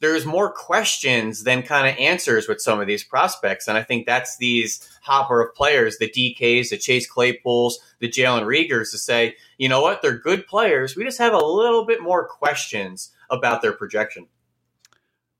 there's more questions than kind of answers with some of these prospects. And I think that's these hopper of players, the DKs, the Chase Claypools, the Jalen Reagors to say, you know what, they're good players. We just have a little bit more questions about their projection.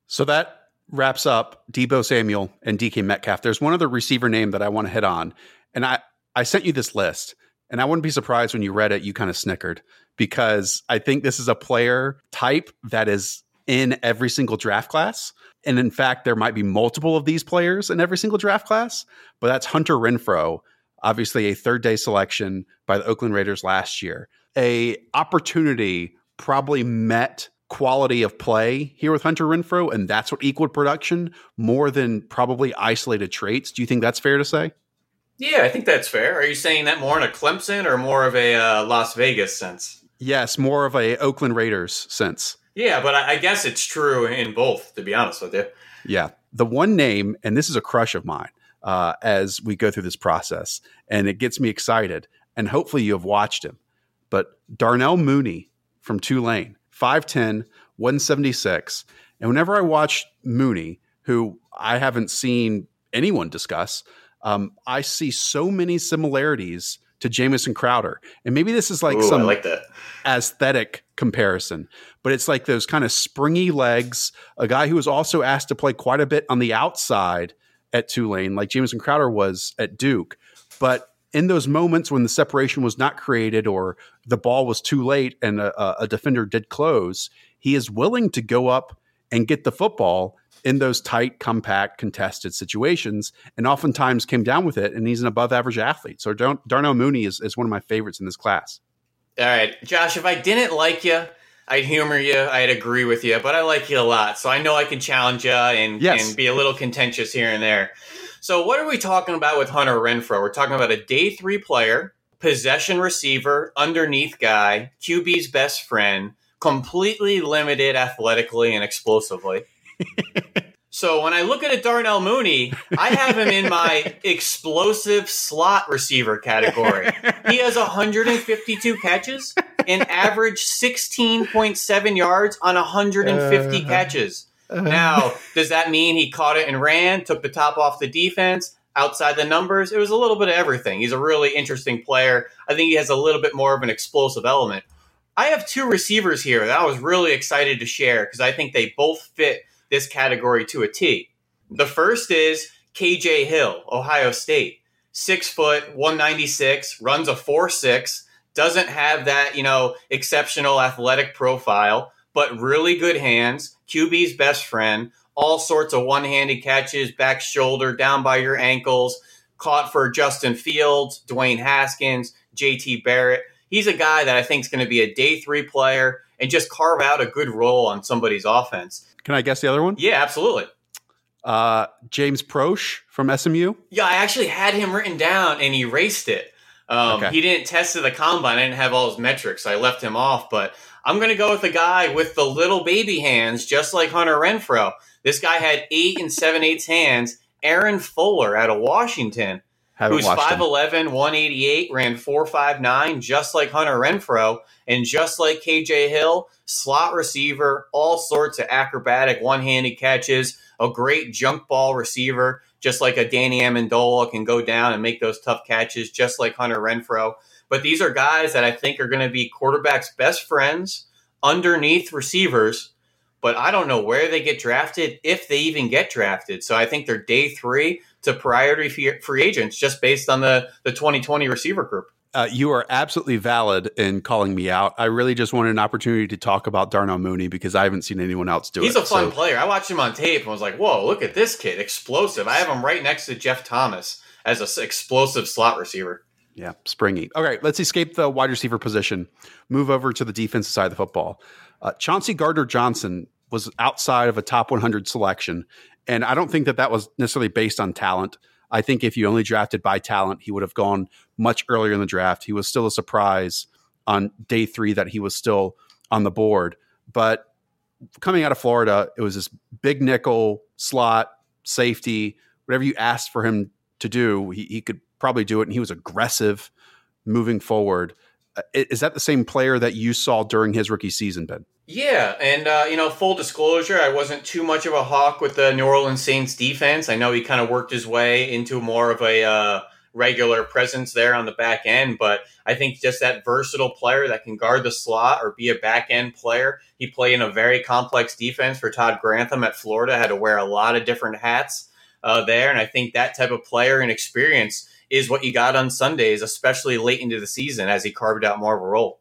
So that wraps up Deebo Samuel and DK Metcalf. There's one other receiver name that I want to hit on. And I, I sent you this list, and I wouldn't be surprised when you read it, you kind of snickered because I think this is a player type that is in every single draft class. And in fact, there might be multiple of these players in every single draft class, but that's Hunter Renfrow, obviously a third day selection by the Oakland Raiders last year. A opportunity probably met quality of play here with Hunter Renfrow, and that's what equaled production more than probably isolated traits. Do you think that's fair to say?
Yeah, I think that's fair. Are you saying that more in a Clemson or more of a uh, Las Vegas sense?
Yes, more of a Oakland Raiders sense.
Yeah, but I, I guess it's true in both, to be honest with you.
Yeah. The one name, and this is a crush of mine uh, as we go through this process, and it gets me excited. And hopefully you have watched him. But Darnell Mooney from Tulane, 5'10, 176. And whenever I watch Mooney, who I haven't seen anyone discuss, um, I see so many similarities to Jamison Crowder. And maybe this is like
Ooh,
some
I like that.
aesthetic comparison, but it's like those kind of springy legs, a guy who was also asked to play quite a bit on the outside at Tulane, like Jamison Crowder was at Duke. But in those moments when the separation was not created or the ball was too late and a, a defender did close, he is willing to go up and get the football in those tight, compact, contested situations, and oftentimes came down with it. And he's an above average athlete. So Dar- Darnell Mooney is, is one of my favorites in this class.
All right, Josh, if I didn't like you, I'd humor you, I'd agree with you, but I like you a lot. So I know I can challenge you and,
Yes.
and be a little contentious here and there. So, what are we talking about with Hunter Renfrow? We're talking about a day three player, possession receiver, underneath guy, QB's best friend, completely limited athletically and explosively. So when I look at a Darnell Mooney, I have him in my explosive slot receiver category. He has 152 catches and averaged 16.7 yards on 150 uh, catches. Uh, now, does that mean he caught it and ran, took the top off the defense? Outside the numbers, it was a little bit of everything. He's a really interesting player. I think he has a little bit more of an explosive element. I have two receivers here that I was really excited to share because I think they both fit this category to a T. The first is KJ Hill, Ohio State. Six foot, 196, runs a 4 6, doesn't have that, you know, exceptional athletic profile, but really good hands. QB's best friend, all sorts of one handed catches, back shoulder, down by your ankles, caught for Justin Fields, Dwayne Haskins, JT Barrett. He's a guy that I think is going to be a day three player and just carve out a good role on somebody's offense.
Can I guess the other one?
Yeah, absolutely.
Uh, James Proche from SMU.
Yeah, I actually had him written down and erased it. Um, okay. He didn't test at the combine. I didn't have all his metrics. So I left him off. But I'm going to go with the guy with the little baby hands, just like Hunter Renfrow. This guy had eight and seven eighths hands. Aaron Fuller out of Washington, Haven't who's 5'11, 188, ran 4'5'9, just like Hunter Renfrow, and just like KJ Hill, slot receiver, all sorts of acrobatic one handed catches, a great junk ball receiver, just like a Danny Amendola can go down and make those tough catches, just like Hunter Renfrow. But these are guys that I think are going to be quarterbacks' best friends underneath receivers but I don't know where they get drafted, if they even get drafted. So I think they're day three to priority free agents just based on the, the 2020 receiver group.
Uh, you are absolutely valid in calling me out. I really just wanted an opportunity to talk about Darnell Mooney because I haven't seen anyone else do
He's
it.
He's a fun so. player. I watched him on tape and was like, whoa, look at this kid. Explosive. I have him right next to Jeff Thomas as an explosive slot receiver.
Yeah, springy. All right, let's escape the wide receiver position, move over to the defensive side of the football. Uh, Chauncey Gardner Johnson was outside of a top 100 selection. And I don't think that that was necessarily based on talent. I think if you only drafted by talent, he would have gone much earlier in the draft. He was still a surprise on day three that he was still on the board. But coming out of Florida, it was this big nickel slot safety, whatever you asked for him to do, he, he could probably do it. And he was aggressive moving forward. Uh, is that the same player that you saw during his rookie season, Ben?
Yeah, and uh, you know, full disclosure, I wasn't too much of a hawk with the New Orleans Saints defense. I know he kind of worked his way into more of a uh, regular presence there on the back end, but I think just that versatile player that can guard the slot or be a back end player. He played in a very complex defense for Todd Grantham at Florida, had to wear a lot of different hats uh, there, and I think that type of player and experience is what you got on Sundays, especially late into the season as he carved out more of a role.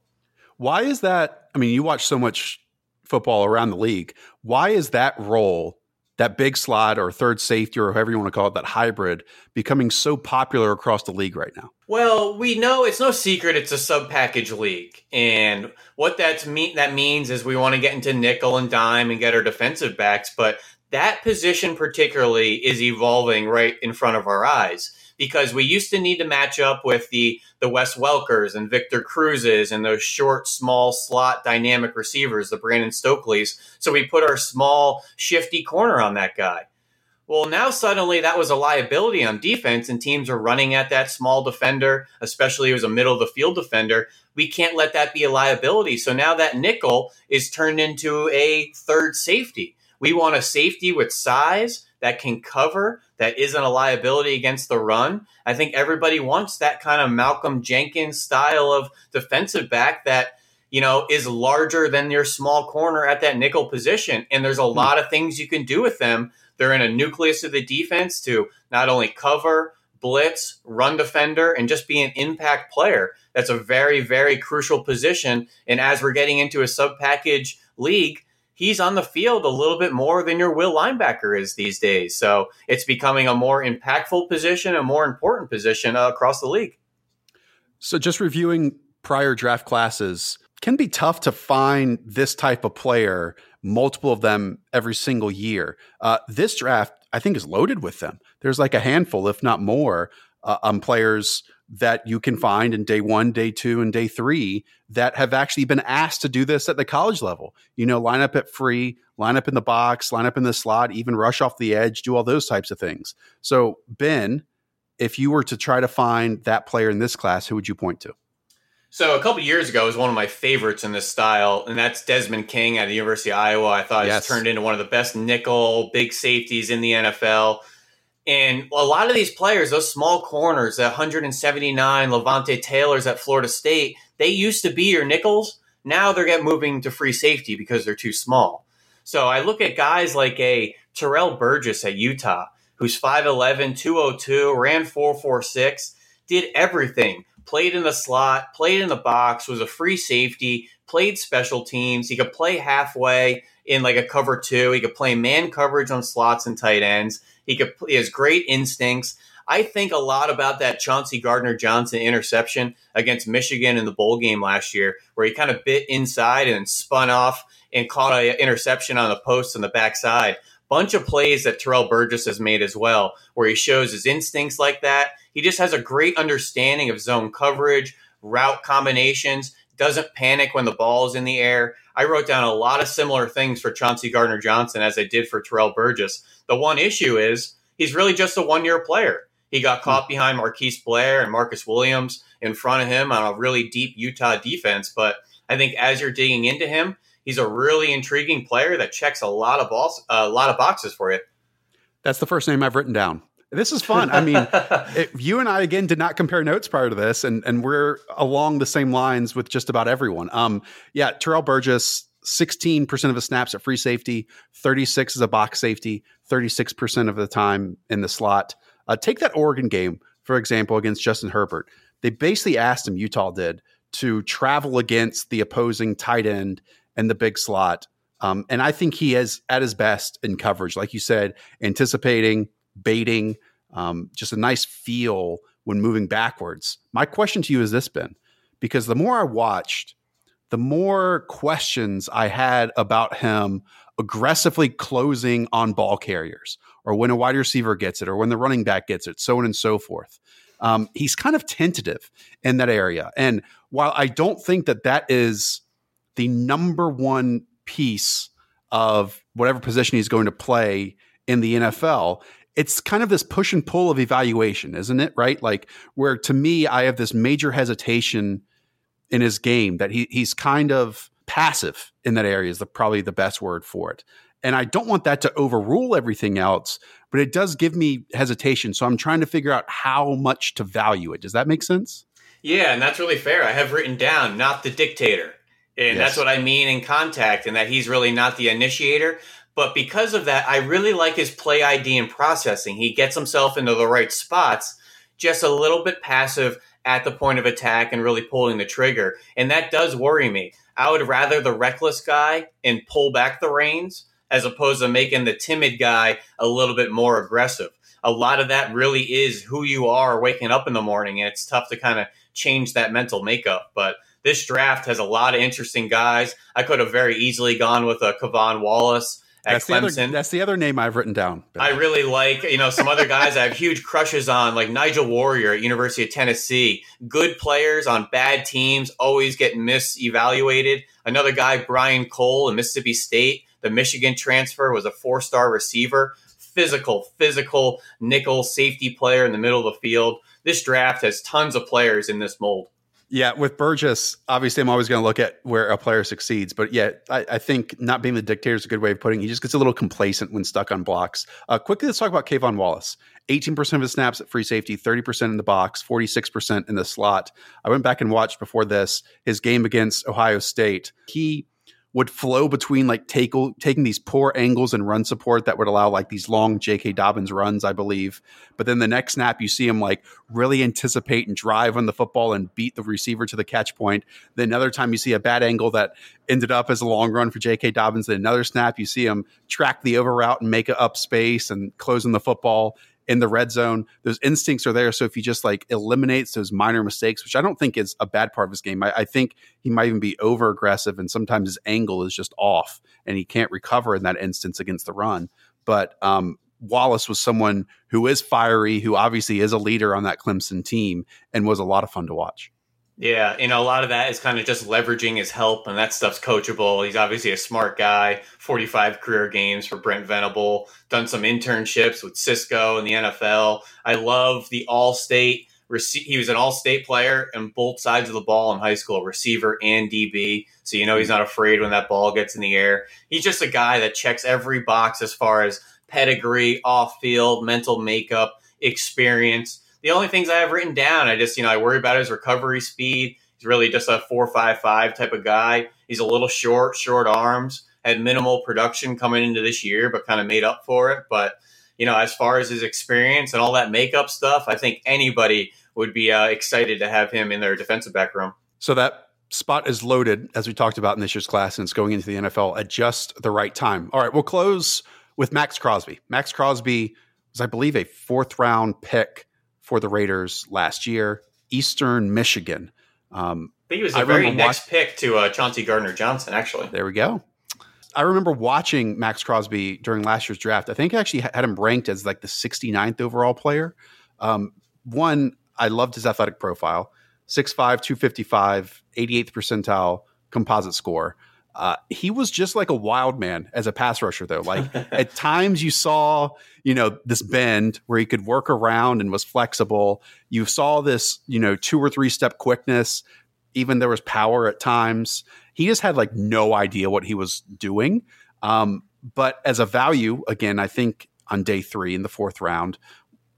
Why is that? I mean, you watch so much football around the league. Why is that role, that big slot or third safety or however you want to call it, that hybrid, becoming so popular across the league right now?
Well, we know it's no secret it's a sub package league. And what that's mean that means is we want to get into nickel and dime and get our defensive backs, but that position particularly is evolving right in front of our eyes because we used to need to match up with the the Wes Welkers and Victor Cruzes and those short, small slot dynamic receivers, the Brandon Stokleys. So we put our small, shifty corner on that guy. Well, now suddenly that was a liability on defense, and teams are running at that small defender, especially as a middle of the field defender. We can't let that be a liability. So now that nickel is turned into a third safety. We want a safety with size that can cover, that isn't a liability against the run. I think everybody wants that kind of Malcolm Jenkins style of defensive back that, you know, is larger than your small corner at that nickel position. And there's a hmm. lot of things you can do with them. They're in a nucleus of the defense to not only cover, blitz, run defender, and just be an impact player. That's a very, very crucial position. And as we're getting into a sub package league, he's on the field a little bit more than your will linebacker is these days. So it's becoming a more impactful position, a more important position uh, across the league.
So just reviewing prior draft classes can be tough to find this type of player, multiple of them every single year. Uh, this draft, I think, is loaded with them. There's like a handful, if not more, uh, on players that you can mm-hmm. find in day one, day two, and day three that have actually been asked to do this at the college level. You know, line up at free, line up in the box, line up in the slot, even rush off the edge, do all those types of things. So, Ben, if you were to try to find that player in this class, who would you point to?
So a couple years ago was one of my favorites in this style, and that's Desmond King at the University of Iowa. I thought yes. he's turned into one of the best nickel big safeties in the NFL. And a lot of these players, those small corners, the 179 Levonta Taylors at Florida State, they used to be your nickels. Now they're getting moving to free safety because they're too small. So I look at guys like a Terrell Burgess at Utah, who's 5'11, 202, ran 446, did everything. Played in the slot, played in the box, was a free safety, played special teams. He could play halfway in like a cover two. He could play man coverage on slots and tight ends. He could he has great instincts. I think a lot about that Chauncey Gardner Johnson interception against Michigan in the bowl game last year, where he kind of bit inside and spun off and caught an interception on the post on the backside. Bunch of plays that Terrell Burgess has made as well, where he shows his instincts like that. He just has a great understanding of zone coverage, route combinations, doesn't panic when the ball is in the air. I wrote down a lot of similar things for Chauncey Gardner Johnson as I did for Terrell Burgess. The one issue is he's really just a one year player. He got hmm. caught behind Marquise Blair and Marcus Williams in front of him on a really deep Utah defense. But I think as you're digging into him, he's a really intriguing player that checks a lot of balls, a lot of boxes for you.
That's the first name I've written down. This is fun. I mean, it, you and I again did not compare notes prior to this, and and we're along the same lines with just about everyone. Um, yeah, Terrell Burgess 16% of his snaps at free safety, 36 as a box safety, 36% of the time in the slot. Uh, take that Oregon game, for example, against Justin Herbert. They basically asked him, Utah did, to travel against the opposing tight end and the big slot. Um, and I think he is at his best in coverage, like you said, anticipating, baiting, um, just a nice feel when moving backwards. My question to you is this, Ben, because the more I watched, the more questions I had about him aggressively closing on ball carriers or when a wide receiver gets it or when the running back gets it, so on and so forth. Um, he's kind of tentative in that area. And while I don't think that that is the number one piece of whatever position he's going to play in the NFL, it's kind of this push and pull of evaluation, isn't it? Right? Like, where to me, I have this major hesitation in his game that he he's kind of passive in that area is the, probably the best word for it. And I don't want that to overrule everything else, but it does give me hesitation. So I'm trying to figure out how much to value it. Does that make sense?
Yeah, and that's really fair. I have written down not the dictator. And yes. that's what I mean in contact, and that he's really not the initiator. But because of that, I really like his play ID and processing. He gets himself into the right spots, just a little bit passive at the point of attack and really pulling the trigger. And that does worry me. I would rather the reckless guy and pull back the reins as opposed to making the timid guy a little bit more aggressive. A lot of that really is who you are waking up in the morning, and it's tough to kind of change that mental makeup. But this draft has a lot of interesting guys. I could have very easily gone with uh, a K'Von Wallace
that's
Clemson.
The other, that's the other name I've written down.
I really like, you know, some other guys I have huge crushes on, like Nigel Warrior at University of Tennessee. Good players on bad teams, always get misevaluated. Another guy, Brian Cole in Mississippi State, the Michigan transfer, was a four-star receiver. Physical, physical nickel safety player in the middle of the field. This draft has tons of players in this mold.
Yeah, with Burgess, obviously, I'm always going to look at where a player succeeds. But yeah, I, I, think not being the dictator is a good way of putting it. He just gets a little complacent when stuck on blocks. Uh, quickly, let's talk about K'Von Wallace. 18% of his snaps at free safety, 30% in the box, 46% in the slot. I went back and watched before this his game against Ohio State. He would flow between like take, taking these poor angles and run support that would allow like these long J.K. Dobbins runs, I believe. But then the next snap, you see him like really anticipate and drive on the football and beat the receiver to the catch point. Then another time, you see a bad angle that ended up as a long run for J.K. Dobbins. Then another snap, you see him track the over route and make it up space and closing the football in the red zone. Those instincts are there. So if he just like eliminates those minor mistakes, which I don't think is a bad part of his game, I, I think he might even be over aggressive and sometimes his angle is just off and he can't recover in that instance against the run. But um, Wallace was someone who is fiery, who obviously is a leader on that Clemson team, and was a lot of fun to watch.
Yeah, you know, a lot of that is kind of just leveraging his help, and that stuff's coachable. He's obviously a smart guy. Forty-five career games for Brent Venable. Done some internships with Cisco and the NFL. I love the All-State. He was an All-State player on both sides of the ball in high school, receiver and DB. So you know he's not afraid when that ball gets in the air. He's just a guy that checks every box as far as pedigree, off-field, mental makeup, experience the only things I have written down, I just, you know, I worry about his recovery speed. He's really just a four five five type of guy. He's a little short, short arms, had minimal production coming into this year, but kind of made up for it. But, you know, as far as his experience and all that makeup stuff, I think anybody would be uh, excited to have him in their defensive back room.
So that spot is loaded, as we talked about in this year's class, and it's going into the NFL at just the right time. All right, we'll close with Maxx Crosby. Maxx Crosby was, I believe, a fourth round pick for the Raiders last year. Eastern Michigan.
Um, I think he was the I very next watch- pick to uh, Chauncey Gardner Johnson, actually.
There we go. I remember watching Maxx Crosby during last year's draft. I think I actually had him ranked as like the 69th overall player. Um, one, I loved his athletic profile 6'5, 255, 88th percentile composite score. Uh, he was just like a wild man as a pass rusher, though. Like at times you saw, you know, this bend where he could work around and was flexible. You saw this, you know, two or three step quickness. Even there was power at times. He just had like no idea what he was doing. Um, but as a value, again, I think on day three in the fourth round,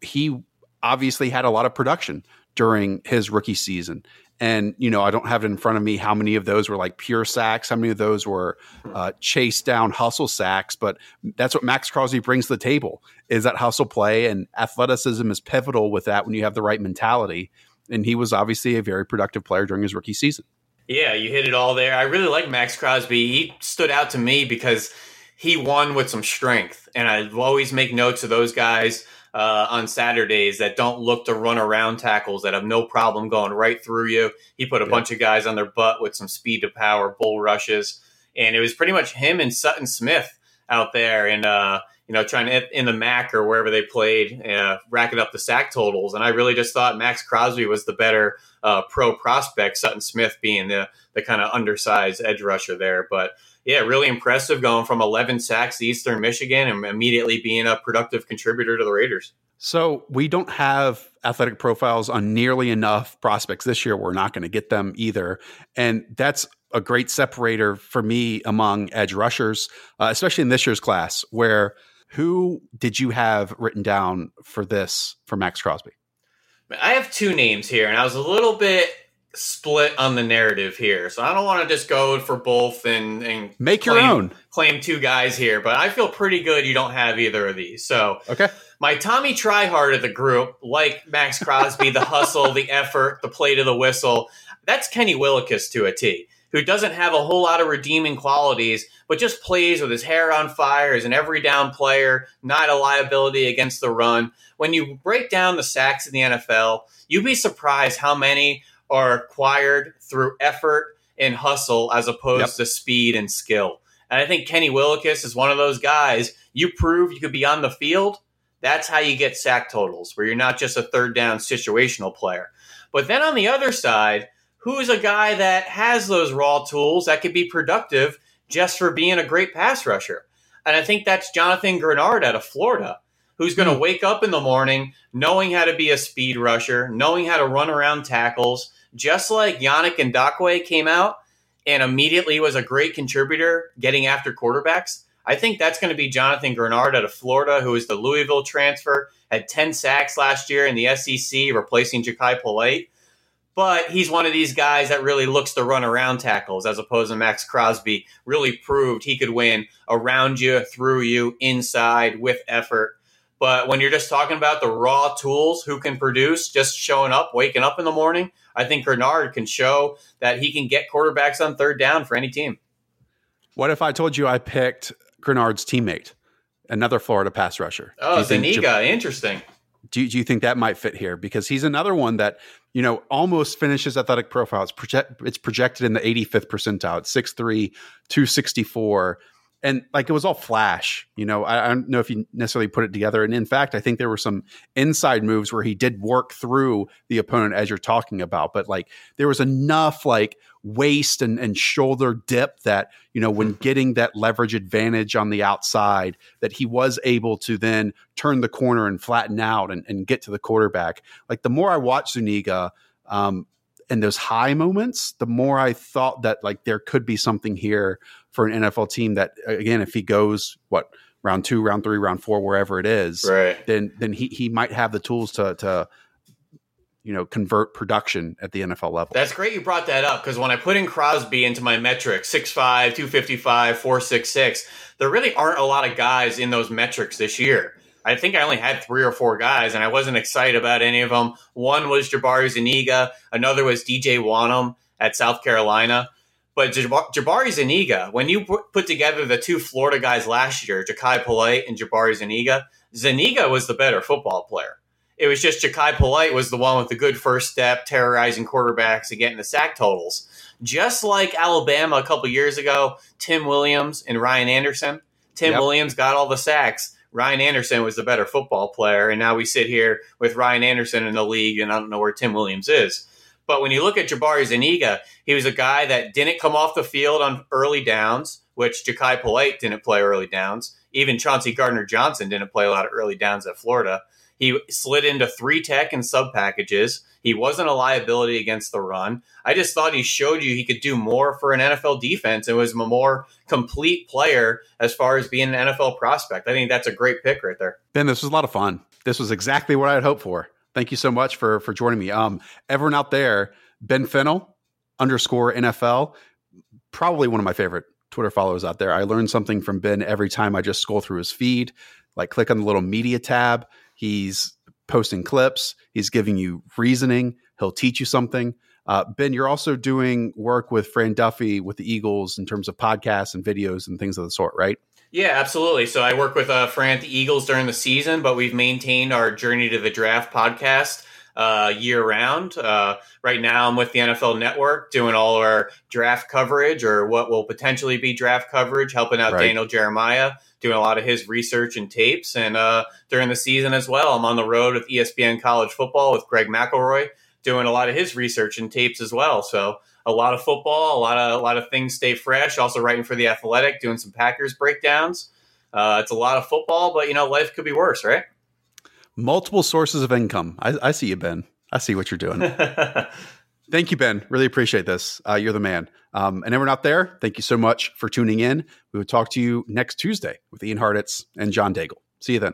he obviously had a lot of production during his rookie season. And, you know, I don't have it in front of me how many of those were like pure sacks, how many of those were uh, chase down hustle sacks. But that's what Maxx Crosby brings to the table is that hustle play and athleticism is pivotal with that when you have the right mentality. And he was obviously a very productive player during his rookie season.
Yeah, you hit it all there. I really like Maxx Crosby. He stood out to me because he won with some strength. And I always make notes of those guys uh, on Saturdays that don't look to run around tackles that have no problem going right through you. He put a yeah. bunch of guys on their butt with some speed to power bull rushes, and it was pretty much him and Sutton Smith out there and uh, you know trying to in the MAC or wherever they played, uh, racking up the sack totals. And I really just thought Maxx Crosby was the better uh, pro prospect, Sutton Smith being the the kind of undersized edge rusher there, but yeah, really impressive going from 11 sacks to Eastern Michigan and immediately being a productive contributor to the Raiders.
So we don't have athletic profiles on nearly enough prospects this year. We're not going to get them either. And that's a great separator for me among edge rushers, uh, especially in this year's class, where who did you have written down for this for Maxx Crosby?
I have two names here, and I was a little bit split on the narrative here. So I don't want to just go for both and, and
make
claim,
your own.
Claim two guys here, but I feel pretty good you don't have either of these. So
okay.
My Tommy Tryhard of the group, like Maxx Crosby, the hustle, the effort, the play to the whistle, that's Kenny Willekes to a T, who doesn't have a whole lot of redeeming qualities, but just plays with his hair on fire, is an every down player, not a liability against the run. When you break down the sacks in the NFL, you'd be surprised how many are acquired through effort and hustle as opposed yep. to speed and skill. And I think Kenny Willekes is one of those guys. You prove you could be on the field. That's how you get sack totals, where you're not just a third down situational player. But then on the other side, who's a guy that has those raw tools that could be productive just for being a great pass rusher? And I think that's Jonathan Greenard out of Florida, who's going to mm. wake up in the morning knowing how to be a speed rusher, knowing how to run around tackles, just like Yannick Ngakoue came out and immediately was a great contributor getting after quarterbacks. I think that's going to be Jonathan Greenard out of Florida, who is the Louisville transfer, had 10 sacks last year in the SEC, replacing Jachai Polite. But he's one of these guys that really looks to run around tackles as opposed to Maxx Crosby. Really proved he could win around you, through you, inside with effort. But when you're just talking about the raw tools, who can produce, just showing up, waking up in the morning, I think Greenard can show that he can get quarterbacks on third down for any team.
What if I told you I picked Greenard's teammate, another Florida pass rusher?
Oh, Zuniga, interesting.
Do you, do you think that might fit here? Because he's another one that, you know, almost finishes athletic profile. It's, project, it's projected in the 85th percentile. It's 6'3, 264 and like it was all flash. You know, I, I, don't know if he necessarily put it together. And in fact, I think there were some inside moves where he did work through the opponent as you're talking about. But like there was enough like waist and, and shoulder dip that you know when getting that leverage advantage on the outside that he was able to then turn the corner and flatten out and, and get to the quarterback. Like the more I watch Zuniga. Um, and those high moments, the more I thought that like there could be something here for an NFL team that again, if he goes what round two, round three, round four, wherever it is,
right.
then then he he might have the tools to to you know convert production at the NFL level.
That's great you brought that up because when I put in Crosby into my metrics 6'5, 255, 466, there really aren't a lot of guys in those metrics this year. I think I only had three or four guys, and I wasn't excited about any of them. One was Jabari Zuniga, another was DJ Wonnum at South Carolina. But Jabari Zuniga, when you put together the two Florida guys last year, Jachai Polite and Jabari Zuniga, Zuniga was the better football player. It was just Jachai Polite was the one with the good first step, terrorizing quarterbacks and getting the sack totals. Just like Alabama a couple years ago, Tim Williams and Ryan Anderson. Tim yep. Williams got all the sacks. Ryan Anderson was the better football player, and now we sit here with Ryan Anderson in the league, and I don't know where Tim Williams is. But when you look at Jabari Zuniga, he was a guy that didn't come off the field on early downs, which Jachai Polite didn't play early downs. Even Chauncey Gardner Johnson didn't play a lot of early downs at Florida. He slid into three tech and sub packages. He wasn't a liability against the run. I just thought he showed you he could do more for an NFL defense and was a more complete player as far as being an NFL prospect. I think that's a great pick right there.
Ben, this was a lot of fun. This was exactly what I had hoped for. Thank you so much for for joining me. Um, everyone out there, Ben Fennell underscore NFL, probably one of my favorite Twitter followers out there. I learn something from Ben every time I just scroll through his feed. Like click on the little media tab He's posting clips. He's giving you reasoning. He'll teach you something. Uh, ben, you're also doing work with Fran Duffy with the Eagles in terms of podcasts and videos and things of the sort, right?
Yeah, absolutely. So I work with uh, Fran at the Eagles during the season, but we've maintained our Journey to the Draft podcast uh, year round. Uh, right now, I'm with the NFL Network doing all our draft coverage or what will potentially be draft coverage, helping out right. Daniel Jeremiah doing a lot of his research and tapes. And uh, during the season as well, I'm on the road with ESPN College Football with Greg McElroy, doing a lot of his research and tapes as well. So a lot of football, a lot of a lot of things stay fresh. Also writing for the Athletic, doing some Packers breakdowns. Uh, it's a lot of football, but you know life could be worse, right?
Multiple sources of income. I, I see you, Ben. I see what you're doing. Thank you, Ben. Really appreciate this. Uh, you're the man. Um, and everyone out there, thank you so much for tuning in. We will talk to you next Tuesday with Ian Hartitz and John Daigle. See you then.